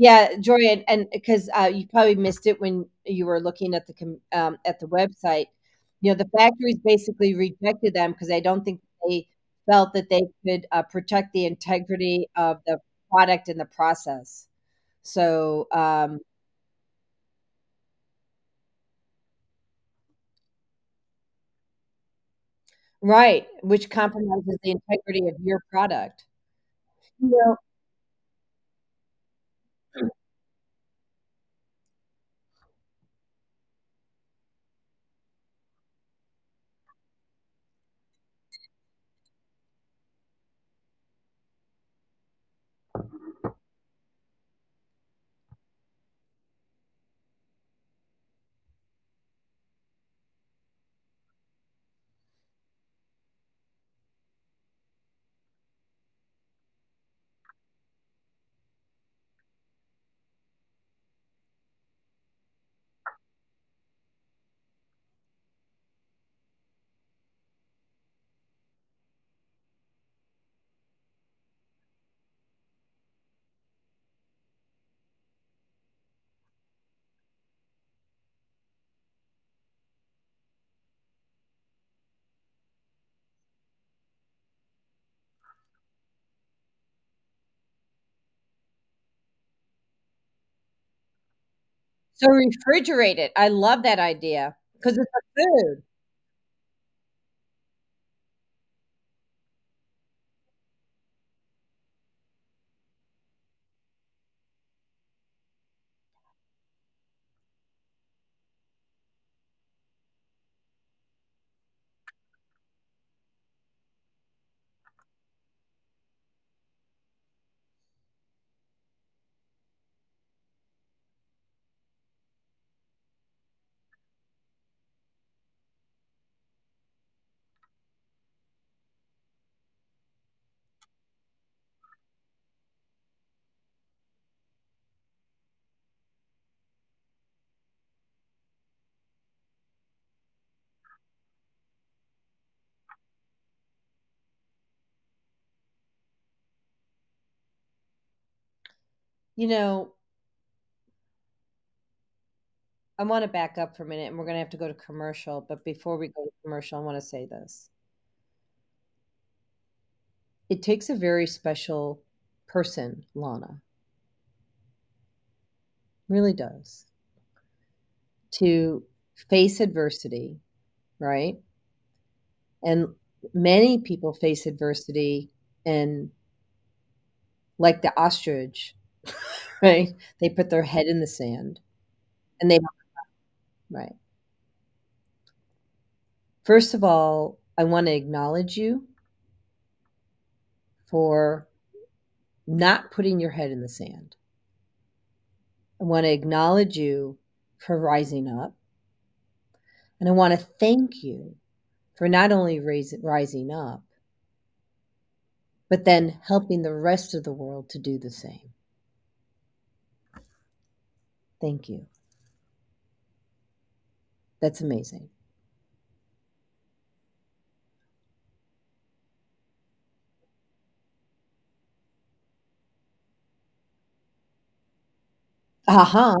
Yeah, Joy, and because uh, you probably missed it when you were looking at the um, at the website. You know, the factories basically rejected them because I don't think they felt that they could uh, protect the integrity of the product and the process. So, um, right, which compromises the integrity of your product. You know, so refrigerate it. I love that idea because it's a food. You know, I want to back up for a minute and we're going to have to go to commercial. But before we go to commercial, I want to say this. It takes a very special person, Lana, really does, to face adversity, right? And many people face adversity and, like the ostrich, right? They put their head in the sand and they, right. First of all, I want to acknowledge you for not putting your head in the sand. I want to acknowledge you for rising up. And I want to thank you for not only rising up, but then helping the rest of the world to do the same. Thank you. That's amazing. Uh-huh.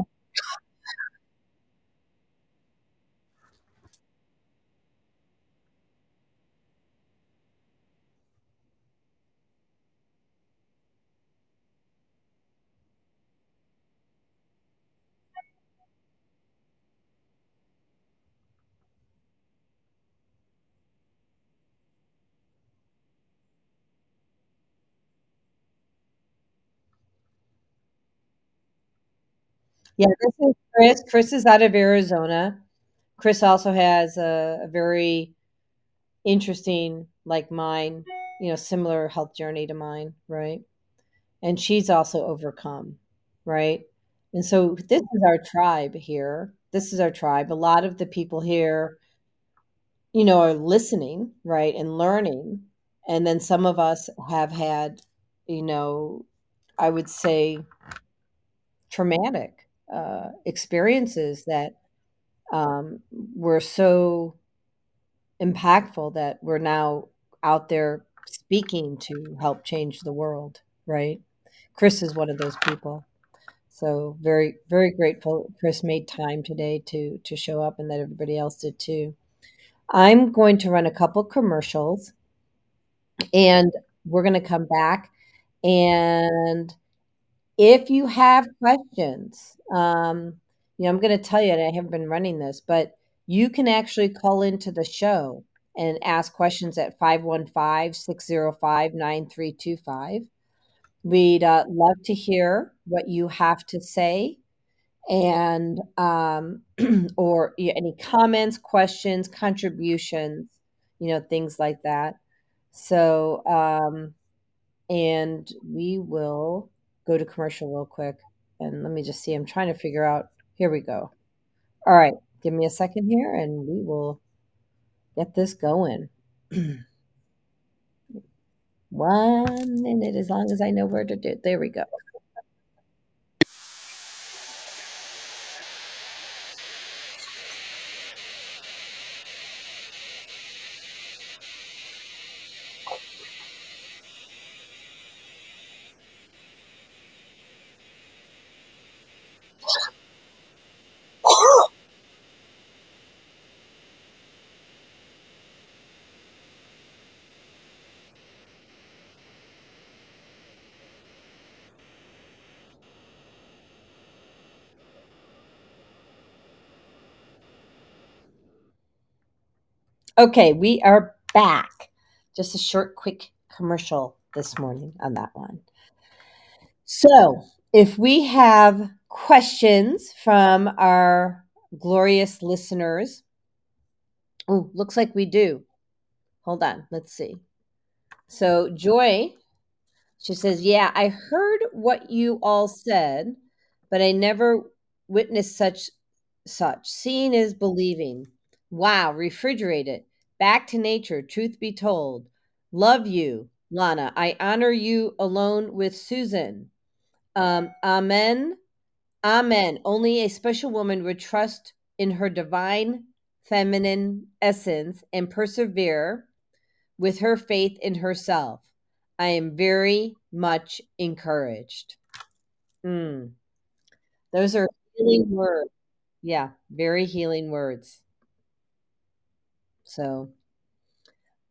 Yeah, this is Chris. Chris is out of Arizona. Chris also has a, a very interesting, like mine, you know, similar health journey to mine, right? And she's also overcome, right? And so this is our tribe here. This is our tribe. A lot of the people here, you know, are listening, right, and learning. And then some of us have had, you know, I would say traumatic uh, experiences that um, were so impactful that we're now out there speaking to help change the world, right? Chris is one of those people. So very, very grateful Chris made time today to to show up and that everybody else did too. I'm going to run a couple commercials and we're going to come back and if you have questions, um, you know, I'm going to tell you, and I haven't been running this, but you can actually call into the show and ask questions at 515 605 9325. We'd uh, love to hear what you have to say and um, or yeah, any comments, questions, contributions, you know, things like that. So, um, and we will go to commercial real quick. And let me just see. I'm trying to figure out. Here we go. All right. Give me a second here and we will get this going. One minute, as long as I know where to do it. There we go. Okay, we are back. Just a short, quick commercial this morning on that one. So, if we have questions from our glorious listeners, oh, looks like we do. Hold on, let's see. So, Joy, she says, Yeah, I heard what you all said, but I never witnessed such such. Seeing is believing. Wow, refrigerated. Back to nature, truth be told. Love you, Lana. I honor you alone with Suson. Um, amen. Amen. Only a special woman would trust in her divine feminine essence and persevere with her faith in herself. I am very much encouraged. Mm. Those are healing words. Yeah, very healing words. So,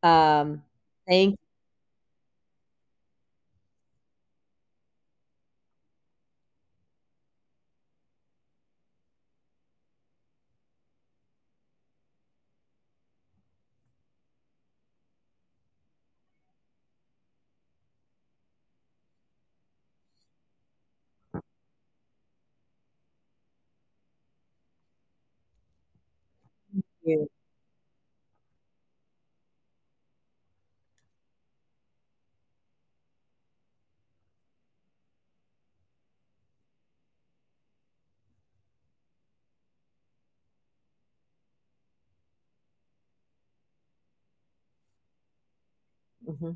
um, thank you. Hmm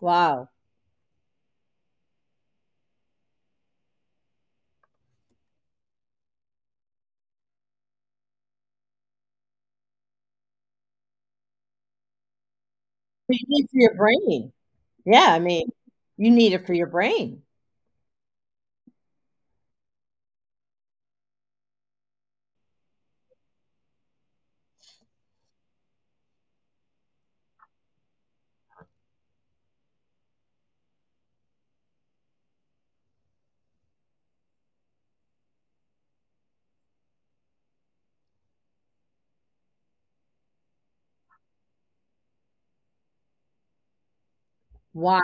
Wow. You need for your brain. Yeah, I mean, you need it for your brain. Wow.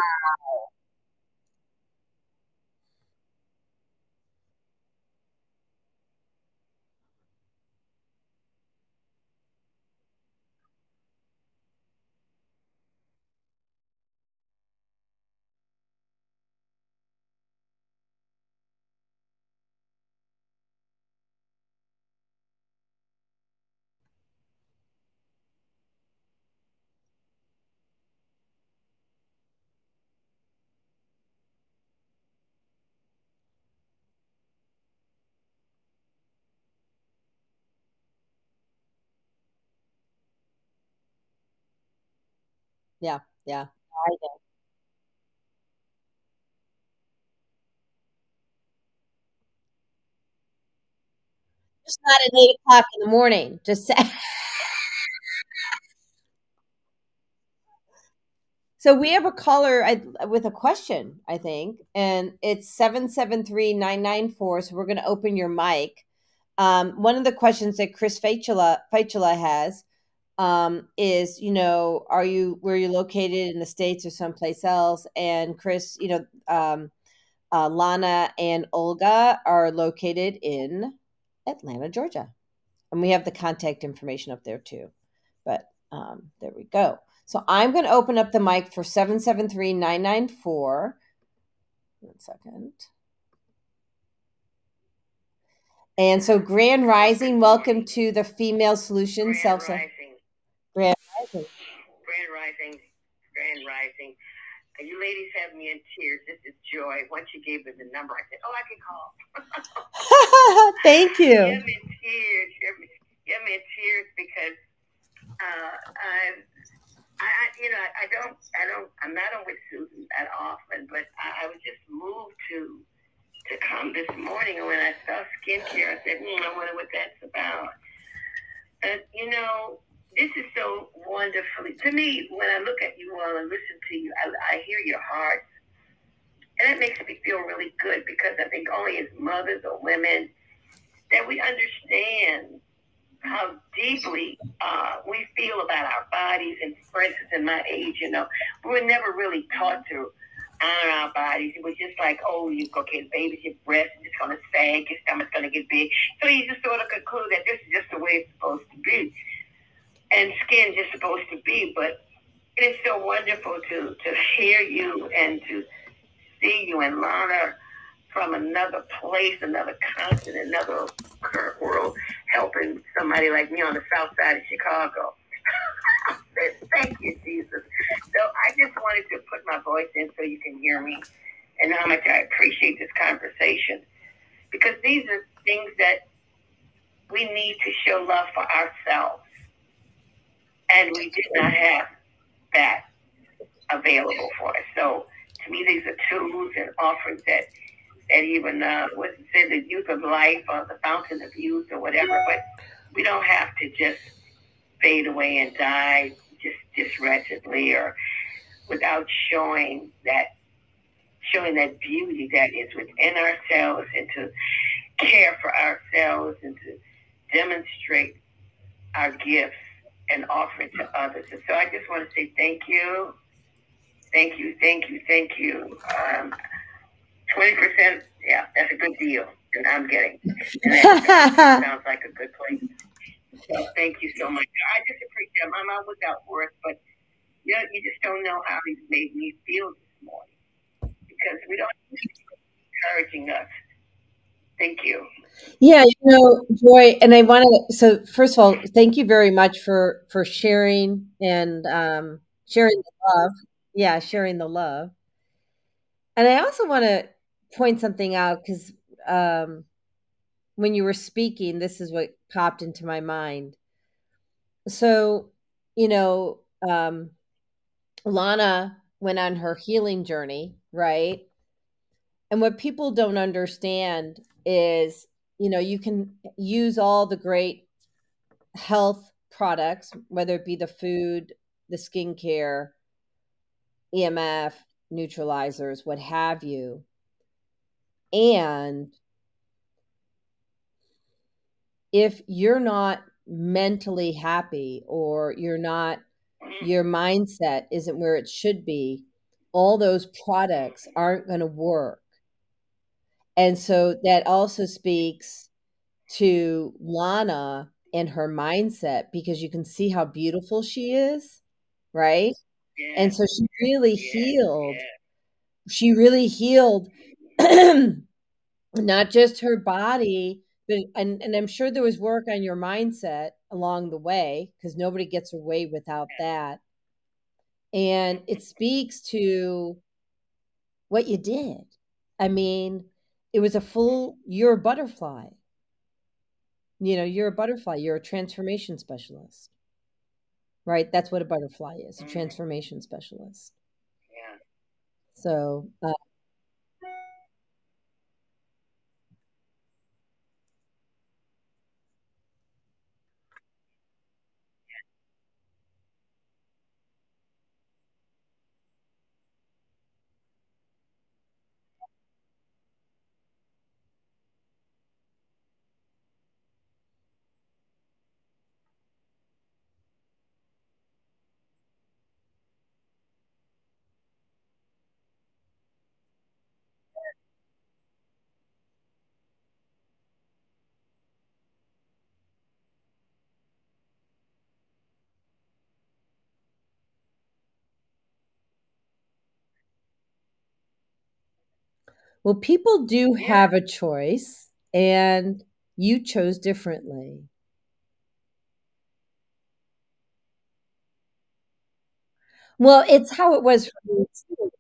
Yeah, yeah. I know. Just not at eight o'clock in the morning. Just say So we have a caller I, with a question, I think, and it's seven seven three nine nine four. So we're going to open your mic. Um, one of the questions that Chris Faichula, Faichula has um, is, you know, are you where you're located in the states or someplace else? And Chris, you know, um, uh, Lana and Olga are located in Atlanta, Georgia, and we have the contact information up there too. But um, there we go. So I'm going to open up the mic for 773 994. One second. And so, Grand Rising, welcome to the Female solution Self. Rising. Grand Rising. Grand Rising. Grand Rising. You ladies have me in tears. This is joy. Once you gave me the number, I said, oh, I can call. Thank You you. have me in tears. You have me, you have me in tears because uh, I, I, I- you know, I don't, I don't, I'm not on with Suson that often, but I, I was just moved to to come this morning. And when I saw skincare, I said, hmm, I wonder what that's about. And you know, this is so wonderfully to me. When I look at you all and listen to you, I, I hear your heart, and it makes me feel really good because I think only as mothers or women that we understand how deeply uh, we feel about our bodies. And for instance, in my age, you know, we were never really taught to honor our bodies. It was just like, oh, you okay, the baby's your breast is just going to sag, your stomach's going to get big. So you just sort of conclude that this is just the way it's supposed to be. And skin just supposed to be. But it is so wonderful to, to hear you and to see you and learn from another place, another continent, another world, helping somebody like me on the south side of Chicago. Thank you, Jesus. So I just wanted to put my voice in so you can hear me and how much I appreciate this conversation. Because these are things that we need to show love for ourselves. And we did not have that available for us. So to me, these are tools and offerings that that even uh, what it say the youth of life or the fountain of youth or whatever. But we don't have to just fade away and die just just wretchedly or without showing that showing that beauty that is within ourselves and to care for ourselves and to demonstrate our gifts and offer it to others. And so I just want to say thank you. Thank you, thank you, thank you. Um, 20%, yeah, that's a good deal. And I'm getting. And sounds like a good place. So thank you so much. I just appreciate it. My mom was out work, but you know, you just don't know how he's made me feel this morning because we don't encouraging us. Thank you. Yeah, you know, Joy, and I want to. So, first of all, thank you very much for for sharing and um, sharing the love. Yeah, sharing the love. And I also want to point something out because um, when you were speaking, this is what popped into my mind. So, you know, um, Lana went on her healing journey, right? And what people don't understand is, you know, you can use all the great health products, whether it be the food, the skincare, EMF, neutralizers, what have you. And if you're not mentally happy or you're not your mindset isn't where it should be all those products aren't going to work and so that also speaks to lana and her mindset because you can see how beautiful she is right? Yeah. and so she really yeah, healed. Yeah. she really healed not just her body but and, and i'm sure there was work on your mindset along the way because nobody gets away without that. And it speaks to what you did. I mean it was a full you're a butterfly. You know you're a butterfly you're a transformation specialist. Right? That's what a butterfly is a transformation specialist. Yeah. so uh, well people do have a choice and you chose differently well it's how it was for me too.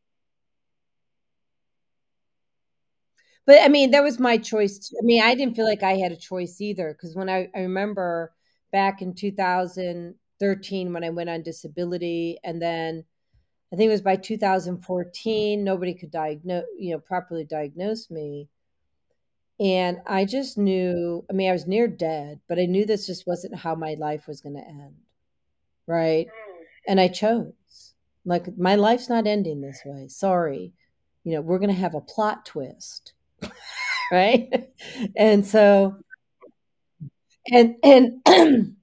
But I mean, that was my choice. Too. I mean, I didn't feel like I had a choice either because when I, I remember back in 2013 when I went on disability, and then I think it was by 2014 nobody could diagnose, you know, properly diagnose me, and I just knew. I mean, I was near dead, but I knew this just wasn't how my life was going to end, right? Mm. And I chose. Like my life's not ending this way. Sorry, you know, we're going to have a plot twist right? And so and and and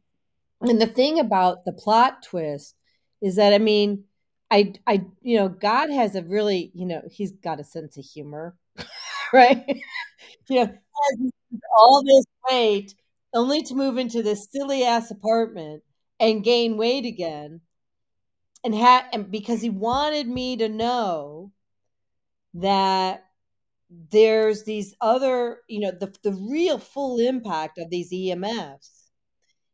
the thing about the plot twist is that I mean, I I you know, God has a really, you know, he's got a sense of humor, right? you know, all this weight only to move into this silly ass apartment and gain weight again. And ha- and because he wanted me to know that there's these other, you know, the the real full impact of these EMFs.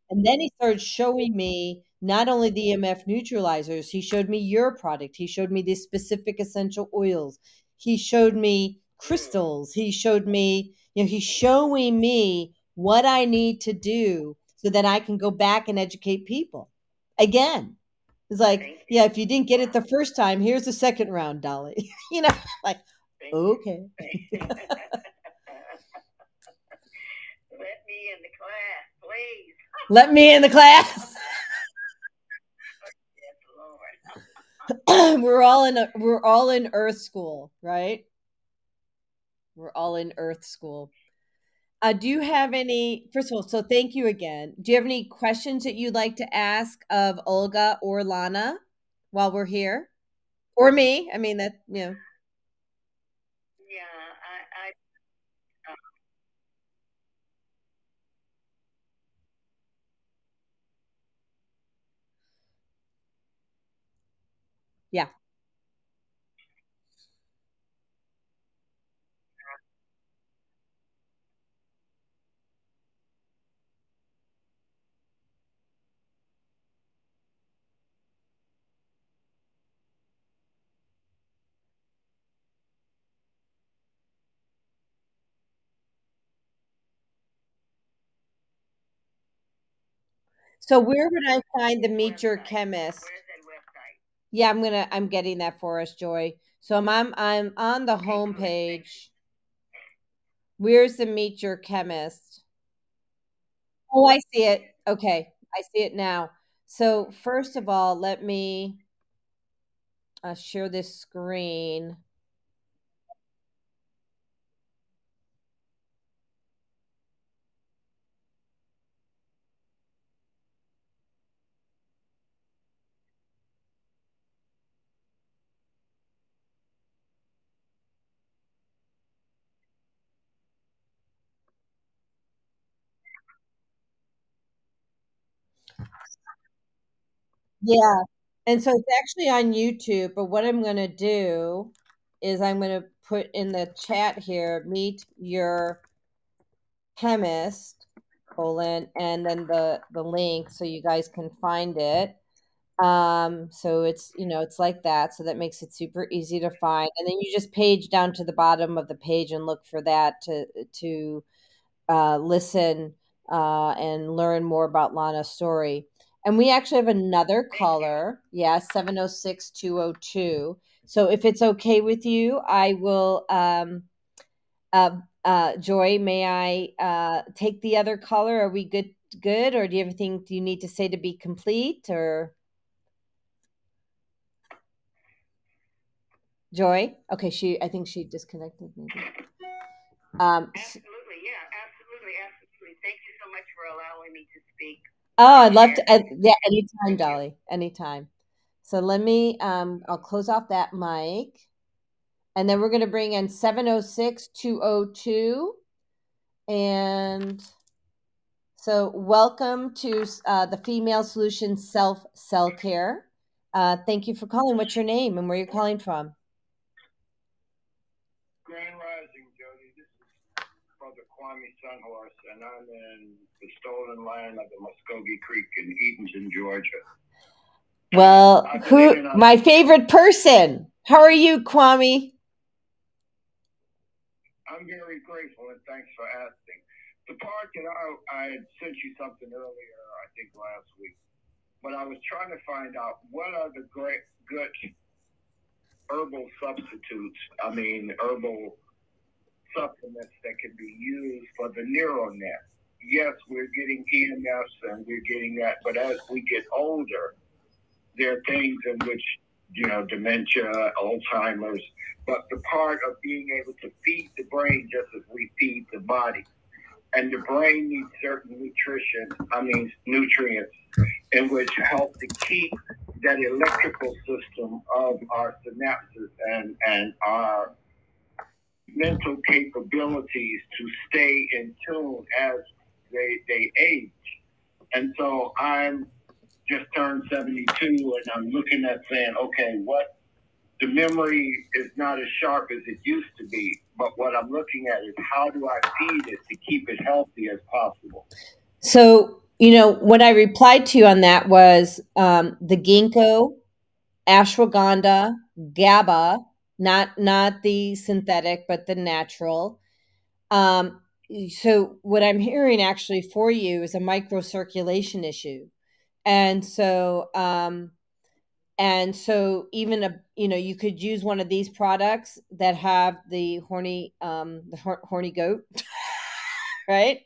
And then he started showing me not only the EMF neutralizers, he showed me your product. He showed me these specific essential oils. He showed me crystals. He showed me, you know, he's showing me what I need to do so that I can go back and educate people again. It's like, yeah, if you didn't get it the first time, here's the second round, Dolly. you know, like, Thank okay. Let me in the class, please. Let me in the class. Yes, Lord. we're all in a, we're all in Earth school, right? We're all in Earth school. Uh, do you have any? First of all, so thank you again. Do you have any questions that you'd like to ask of Olga or Lana while we're here, or me? I mean that you know. Yeah, I, I uh, Yeah. So where would I find the Meet Your. Chemist? Where's that website? Yeah, I'm gonna I'm getting that for us, Joy. So I'm I'm, I'm on the Okay, good. home page. Where's the Meet Your Chemist? Oh, I see it. Okay, I see it now. So first of all, let me uh, share this screen. Yeah. And so it's actually on YouTube, but what I'm going to do is I'm going to put in the chat here, meet your chemist, colon, and then the, the link so you guys can find it. Um, so it's, you know, it's like that. So that makes it super easy to find. And then you just page down to the bottom of the page and look for that to, to, uh, listen, uh, and learn more about Lana's story. And we actually have another caller. Yeah, 706 202. So if it's okay with you, I will, um, uh, uh, Joy, may I uh, take the other caller? Are we good? Good, or do you have anything you need to say to be complete? Or Joy? Okay, she. I think she disconnected. Maybe. Um. Absolutely, yeah, absolutely, absolutely. Thank you so much for allowing me to speak. Oh, I'd love to. Uh, yeah, anytime, Dolly. Anytime. So let me. Um. I'll close off that mic, and then we're going to bring in 706 202. And so, welcome to uh, the Female Solution Self Cell Care. Uh, thank you for calling. What's your name and where are you're calling from? Grand Rising, Jodi. This is Brother Kwame Sunhorse, and I'm in the stolen land of the Muskogee Creek in Eatonton, Georgia. Well, who and my favorite person? How are you, Kwame? I'm very grateful and thanks for asking. The part that I, I had sent you something earlier, I think last week, but I was trying to find out what are the great good herbal substitutes. I mean, herbal supplements that can be used for the neural net. Yes, we're getting EMFs and we're getting that, but as we get older, there are things in which you know dementia, Alzheimer's, but the part of being able to feed the brain just as we feed the body. And the brain needs certain nutrition, I mean nutrients, in which help to keep that electrical system of our synapses and, and our mental capabilities to stay in tune as they, they age. And so I'm just turned 72 and I'm looking at saying, okay, what the memory is not as sharp as it used to be, but what I'm looking at is how do I feed it to keep it healthy as possible? So, you know, what I replied to you on that was um, the ginkgo, ashwagandha, GABA, not not the synthetic, but the natural. Um, so, what I'm hearing actually for you is a microcirculation issue, and so um, and so even a you know you could use one of these products that have the horny um, the hor- horny goat, right?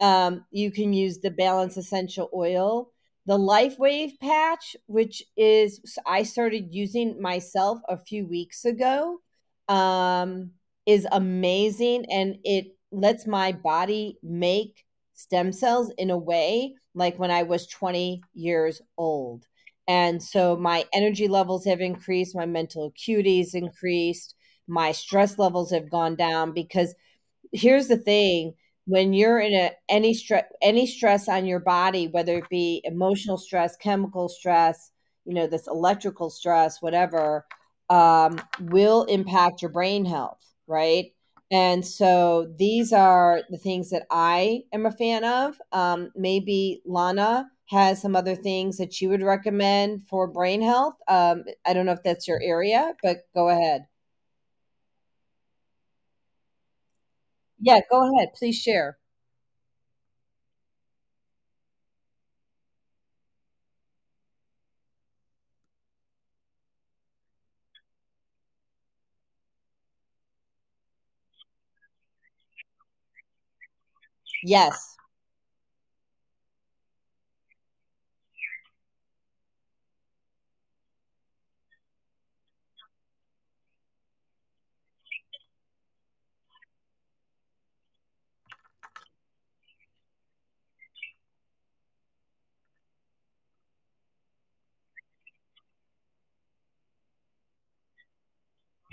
Um, you can use the balance essential oil the LifeWave patch which is i started using myself a few weeks ago um, is amazing and it lets my body make stem cells in a way like when i was 20 years old. And so my energy levels have increased my mental acuities increased my stress levels have gone down because here's the thing when you're in a any stress any stress on your body whether it be emotional stress chemical stress you know this electrical stress whatever um, will impact your brain health right? And so these are the things that i am a fan of. Um, maybe lana has some other things that you would recommend for brain health. Um, i don't know if that's your area but go ahead yeah go ahead. Please share. Yes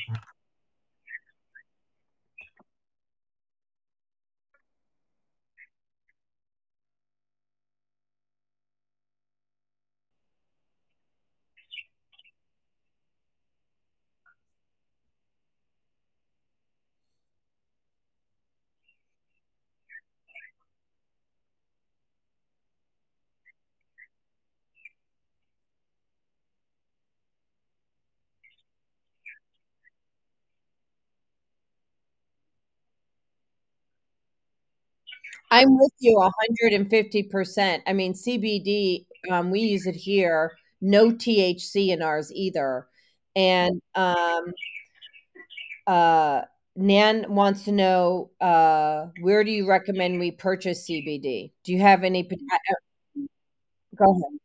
Mm-hmm. I'm with you 150%. I mean, CBD, um, we use it here, no THC in ours either. And um, uh, Nan wants to know uh, where do you recommend we purchase CBD? Do you have any? uh, Go ahead.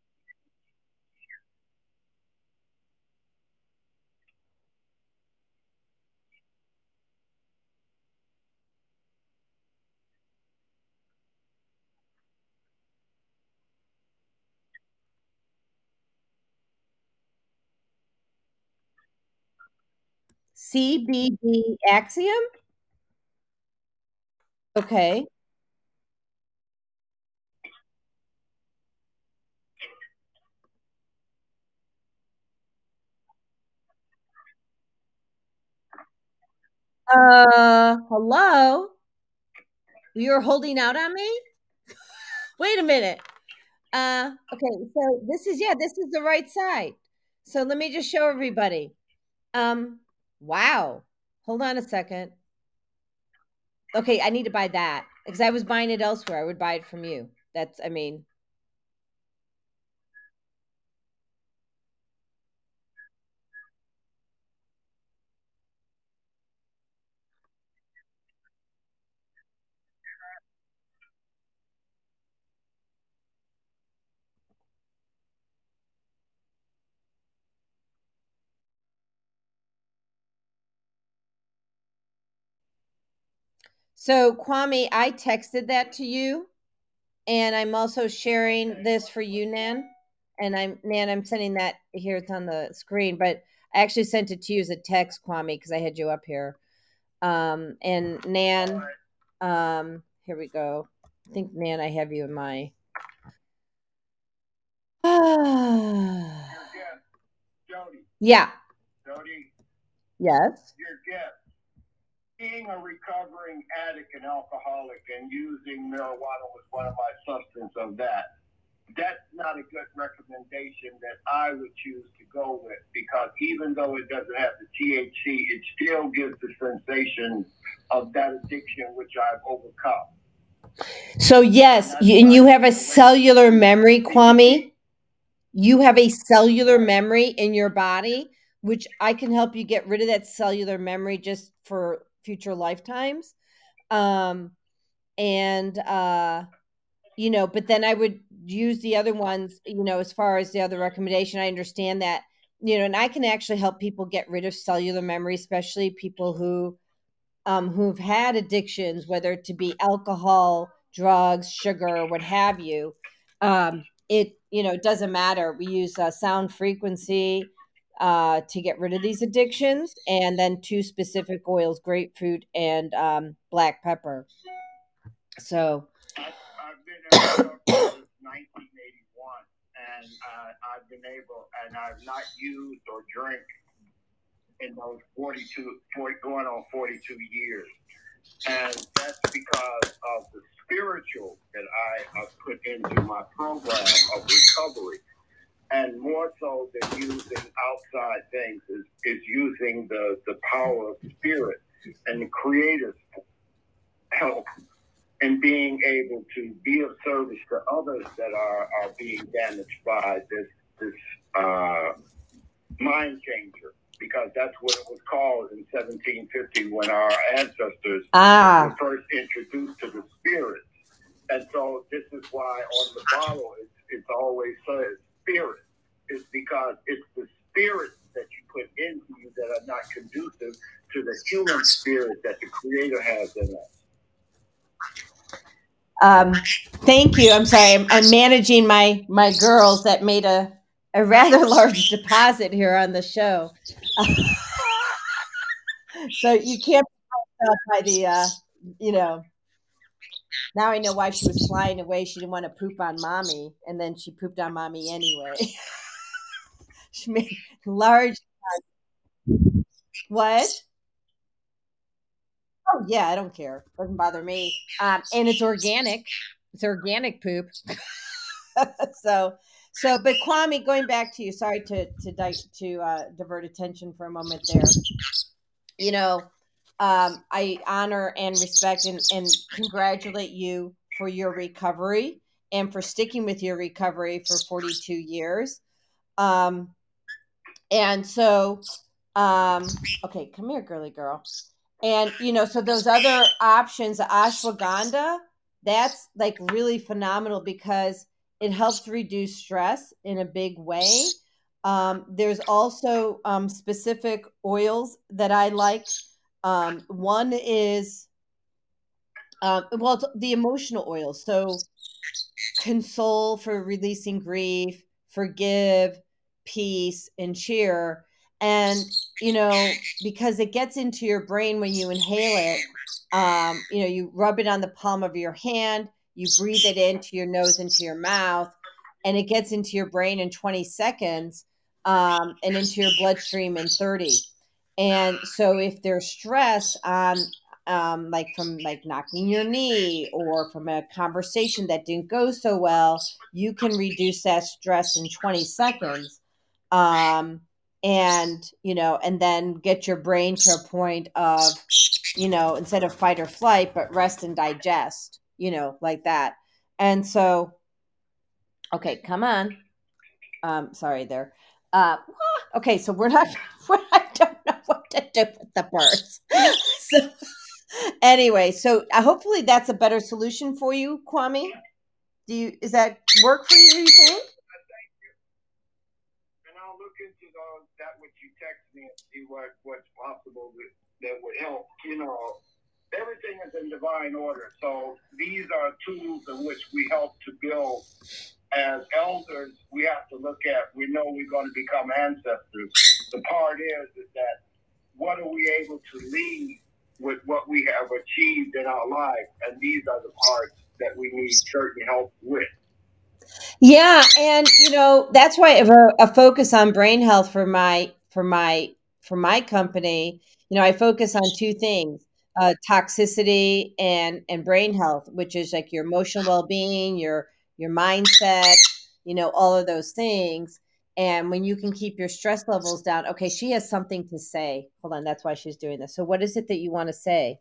CBD Axiom? Okay. Uh, hello? You're holding out on me? Wait a minute. Uh, okay, so this is yeah, this is the right side. So let me just show everybody. Um, wow. Hold on a second. Okay, I need to buy that because I was buying it elsewhere. I would buy it from you. That's, I mean, so Kwame, I texted that to you, and I'm also sharing this for you, Nan. And I'm Nan, I'm sending that here. It's on the screen, but I actually sent it to you as a text, Kwame, because I had you up here. Um, and Nan, um, here we go. I think Nan, I have you in my. Yeah. Jodi, Yes. your guest, being a recovering addict and alcoholic and using marijuana was one of my substance of that. That's not a good recommendation that I would choose to go with because even though it doesn't have the THC, it still gives the sensation of that addiction which I've overcome. So yes, y- and you have a cellular memory, Kwame. You have a cellular memory in your body, which I can help you get rid of that cellular memory just for future lifetimes. Um, and uh, you know, but then I would use the other ones, you know, as far as the other recommendation. I understand that, you know, and I can actually help people get rid of cellular memory, especially people who um, who've had addictions, whether it to be alcohol, drugs, sugar, what have you. Um, it you know it doesn't matter. We use uh, sound frequency uh, to get rid of these addictions, and then two specific oils: grapefruit and um, black pepper. So I've been since 1981, and uh, I've been able, and I've not used or drank in those 42, 40, going on 42 years. And that's because of the spiritual that I have put into my program of recovery. And more so than using outside things is, is using the, the power of spirit and the creator's help and being able to be of service to others that are, are being damaged by this this uh, mind changer because that's what it was called in 1750 when our ancestors ah. were first introduced to the spirits. And so this is why on the bottle it's, it's always says spirit. It's because it's the spirits that you put into you that are not conducive to the human spirit that the Creator has in us. Um, thank you. I'm sorry. I'm, I'm, managing my my girls that made a a rather large deposit here on the show. so you can't by the uh, you know. Now I know why she was flying away. She didn't want to poop on mommy, and then she pooped on mommy anyway. large. What? Oh yeah, I don't care. Doesn't bother me. Um, and it's organic. It's organic poop. so, so, but Kwame, going back to you. Sorry to to to uh, divert attention for a moment there. You know, um, I honor and respect and, and congratulate you for your recovery and for sticking with your recovery for 42 years. Um, and so, um, okay, come here, girly girl. And you know, so those other options, ashwagandha, that's like really phenomenal because it helps reduce stress in a big way. Um, there's also um, specific oils that I like. Um, one is, uh, well, the emotional oils. So, console for releasing grief, forgive, peace, and cheer. And you know because it gets into your brain when you inhale it um, you know you rub it on the palm of your hand you breathe it into your nose into your mouth and it gets into your brain in 20 seconds um, and into your bloodstream in 30 and so if there's stress on um, like from like knocking your knee or from a conversation that didn't go so well you can reduce that stress in 20 seconds um, and you know and then get your brain to a point of you know instead of fight or flight but rest and digest you know like that. And so okay come on. Um sorry there. Uh okay so we're not i don't know what to do with the birds. So anyway so uh, hopefully that's a better solution for you kwame. Do you is that work for you you think that what you text me and see what, what's possible that, that would help. You know, everything is in divine order. So these are tools in which we help to build. As elders, we have to look at, we know we're going to become ancestors. The part is, is that what are we able to leave with what we have achieved in our life? And these are the parts that we need certain help with. Yeah, and you know that's why a, a focus on brain health for my for my for my company. You know, I focus on two things: uh, toxicity and and brain health, which is like your emotional well being, your your mindset. You know, all of those things. And when you can keep your stress levels down, okay, she has something to say. Hold on, that's why she's doing this. So, what is it that you want to say?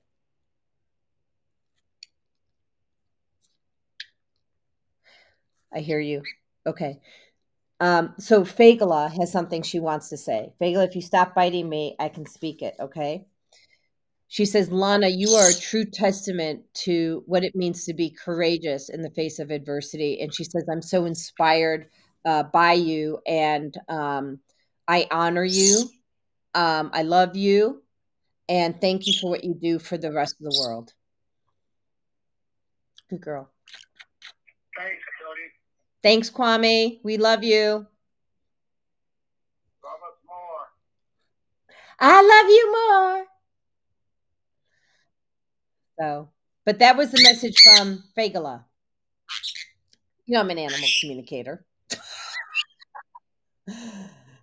I hear you. Okay. Um, so Fagala has something she wants to say. Fagala, if you stop biting me, I can speak it. Okay. she says, Lana, you are a true testament to what it means to be courageous in the face of adversity. And she says, I'm so inspired uh, by you and um, I honor you. Um, I love you. And thank you for what you do for the rest of the world. Good girl. Thanks. Thanks, Kwame. We love you. Love us more. I love you more. So, but that was the message from Fagala. You know, I'm an animal communicator.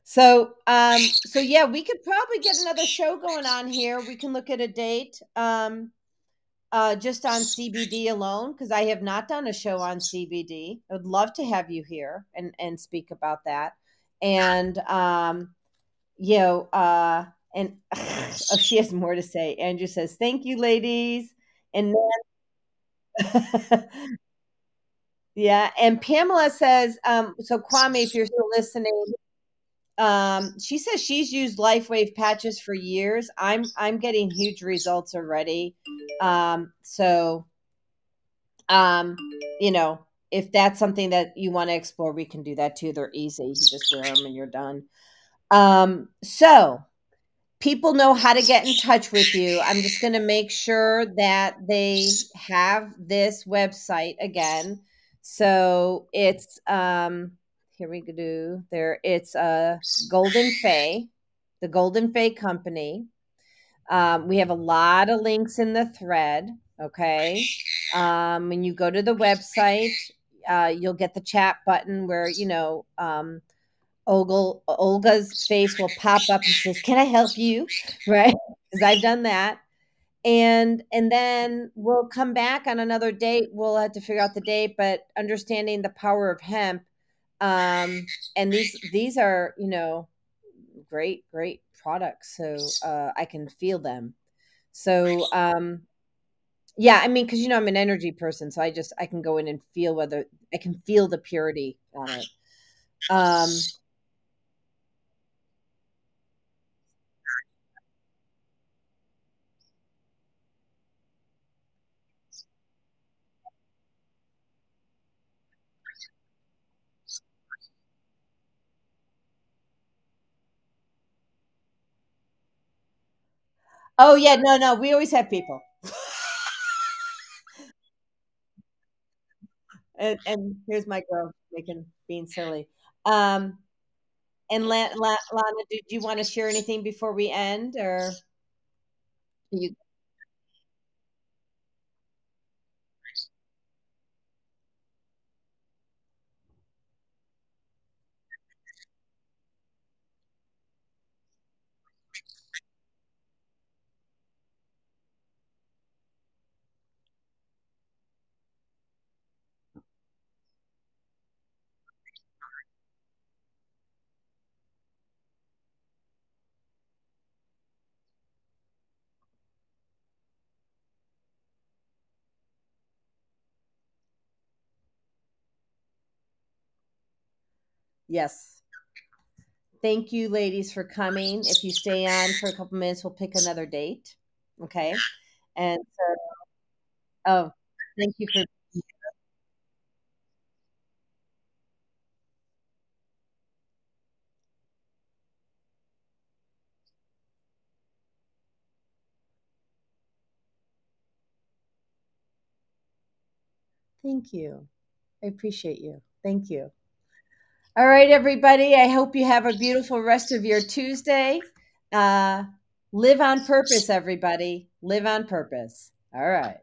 so, um, so yeah, we could probably get another show going on here. We can look at a date. Um, uh, just on CBD alone because I have not done a show on CBD. I would love to have you here and and speak about that. And um, you know, uh, and oh, she has more to say. Andrew says, "Thank you, ladies." And then, yeah, and Pamela says, um, "So Kwame, if you're still listening." Um, she says she's used LifeWave patches for years. I'm I'm getting huge results already. Um, so um, you know, if that's something that you want to explore, we can do that too. They're easy. You just wear them and you're done. Um, so people know how to get in touch with you. I'm just going to make sure that they have this website again. So it's um here we go. There, it's a Golden Phae, the Golden Phae Company. Um, we have a lot of links in the thread. Okay, um, when you go to the website, uh, you'll get the chat button where you know um, Olga, Olga's face will pop up and says, "Can I help you?" Right? Because I've done that and and then we'll come back on another date we'll have to figure out the date but understanding the power of hemp um, and these these are you know great great products. So uh, i can feel them. So um yeah i mean because you know i'm an energy person so i just i can go in and feel whether i can feel the purity on it. Um Oh yeah, no, no, we always have people. and, and here's my girl making being silly. Um, and La- La- Lana, did you want to share anything before we end, or you? Yes. Thank you, ladies, for coming. If you stay on for a couple minutes, we'll pick another date. Okay. And so, oh, thank you for. Thank you. I appreciate you. Thank you. All right, everybody. I hope you have a beautiful rest of your Tuesday. Uh, live on purpose, everybody. Live on purpose. All right.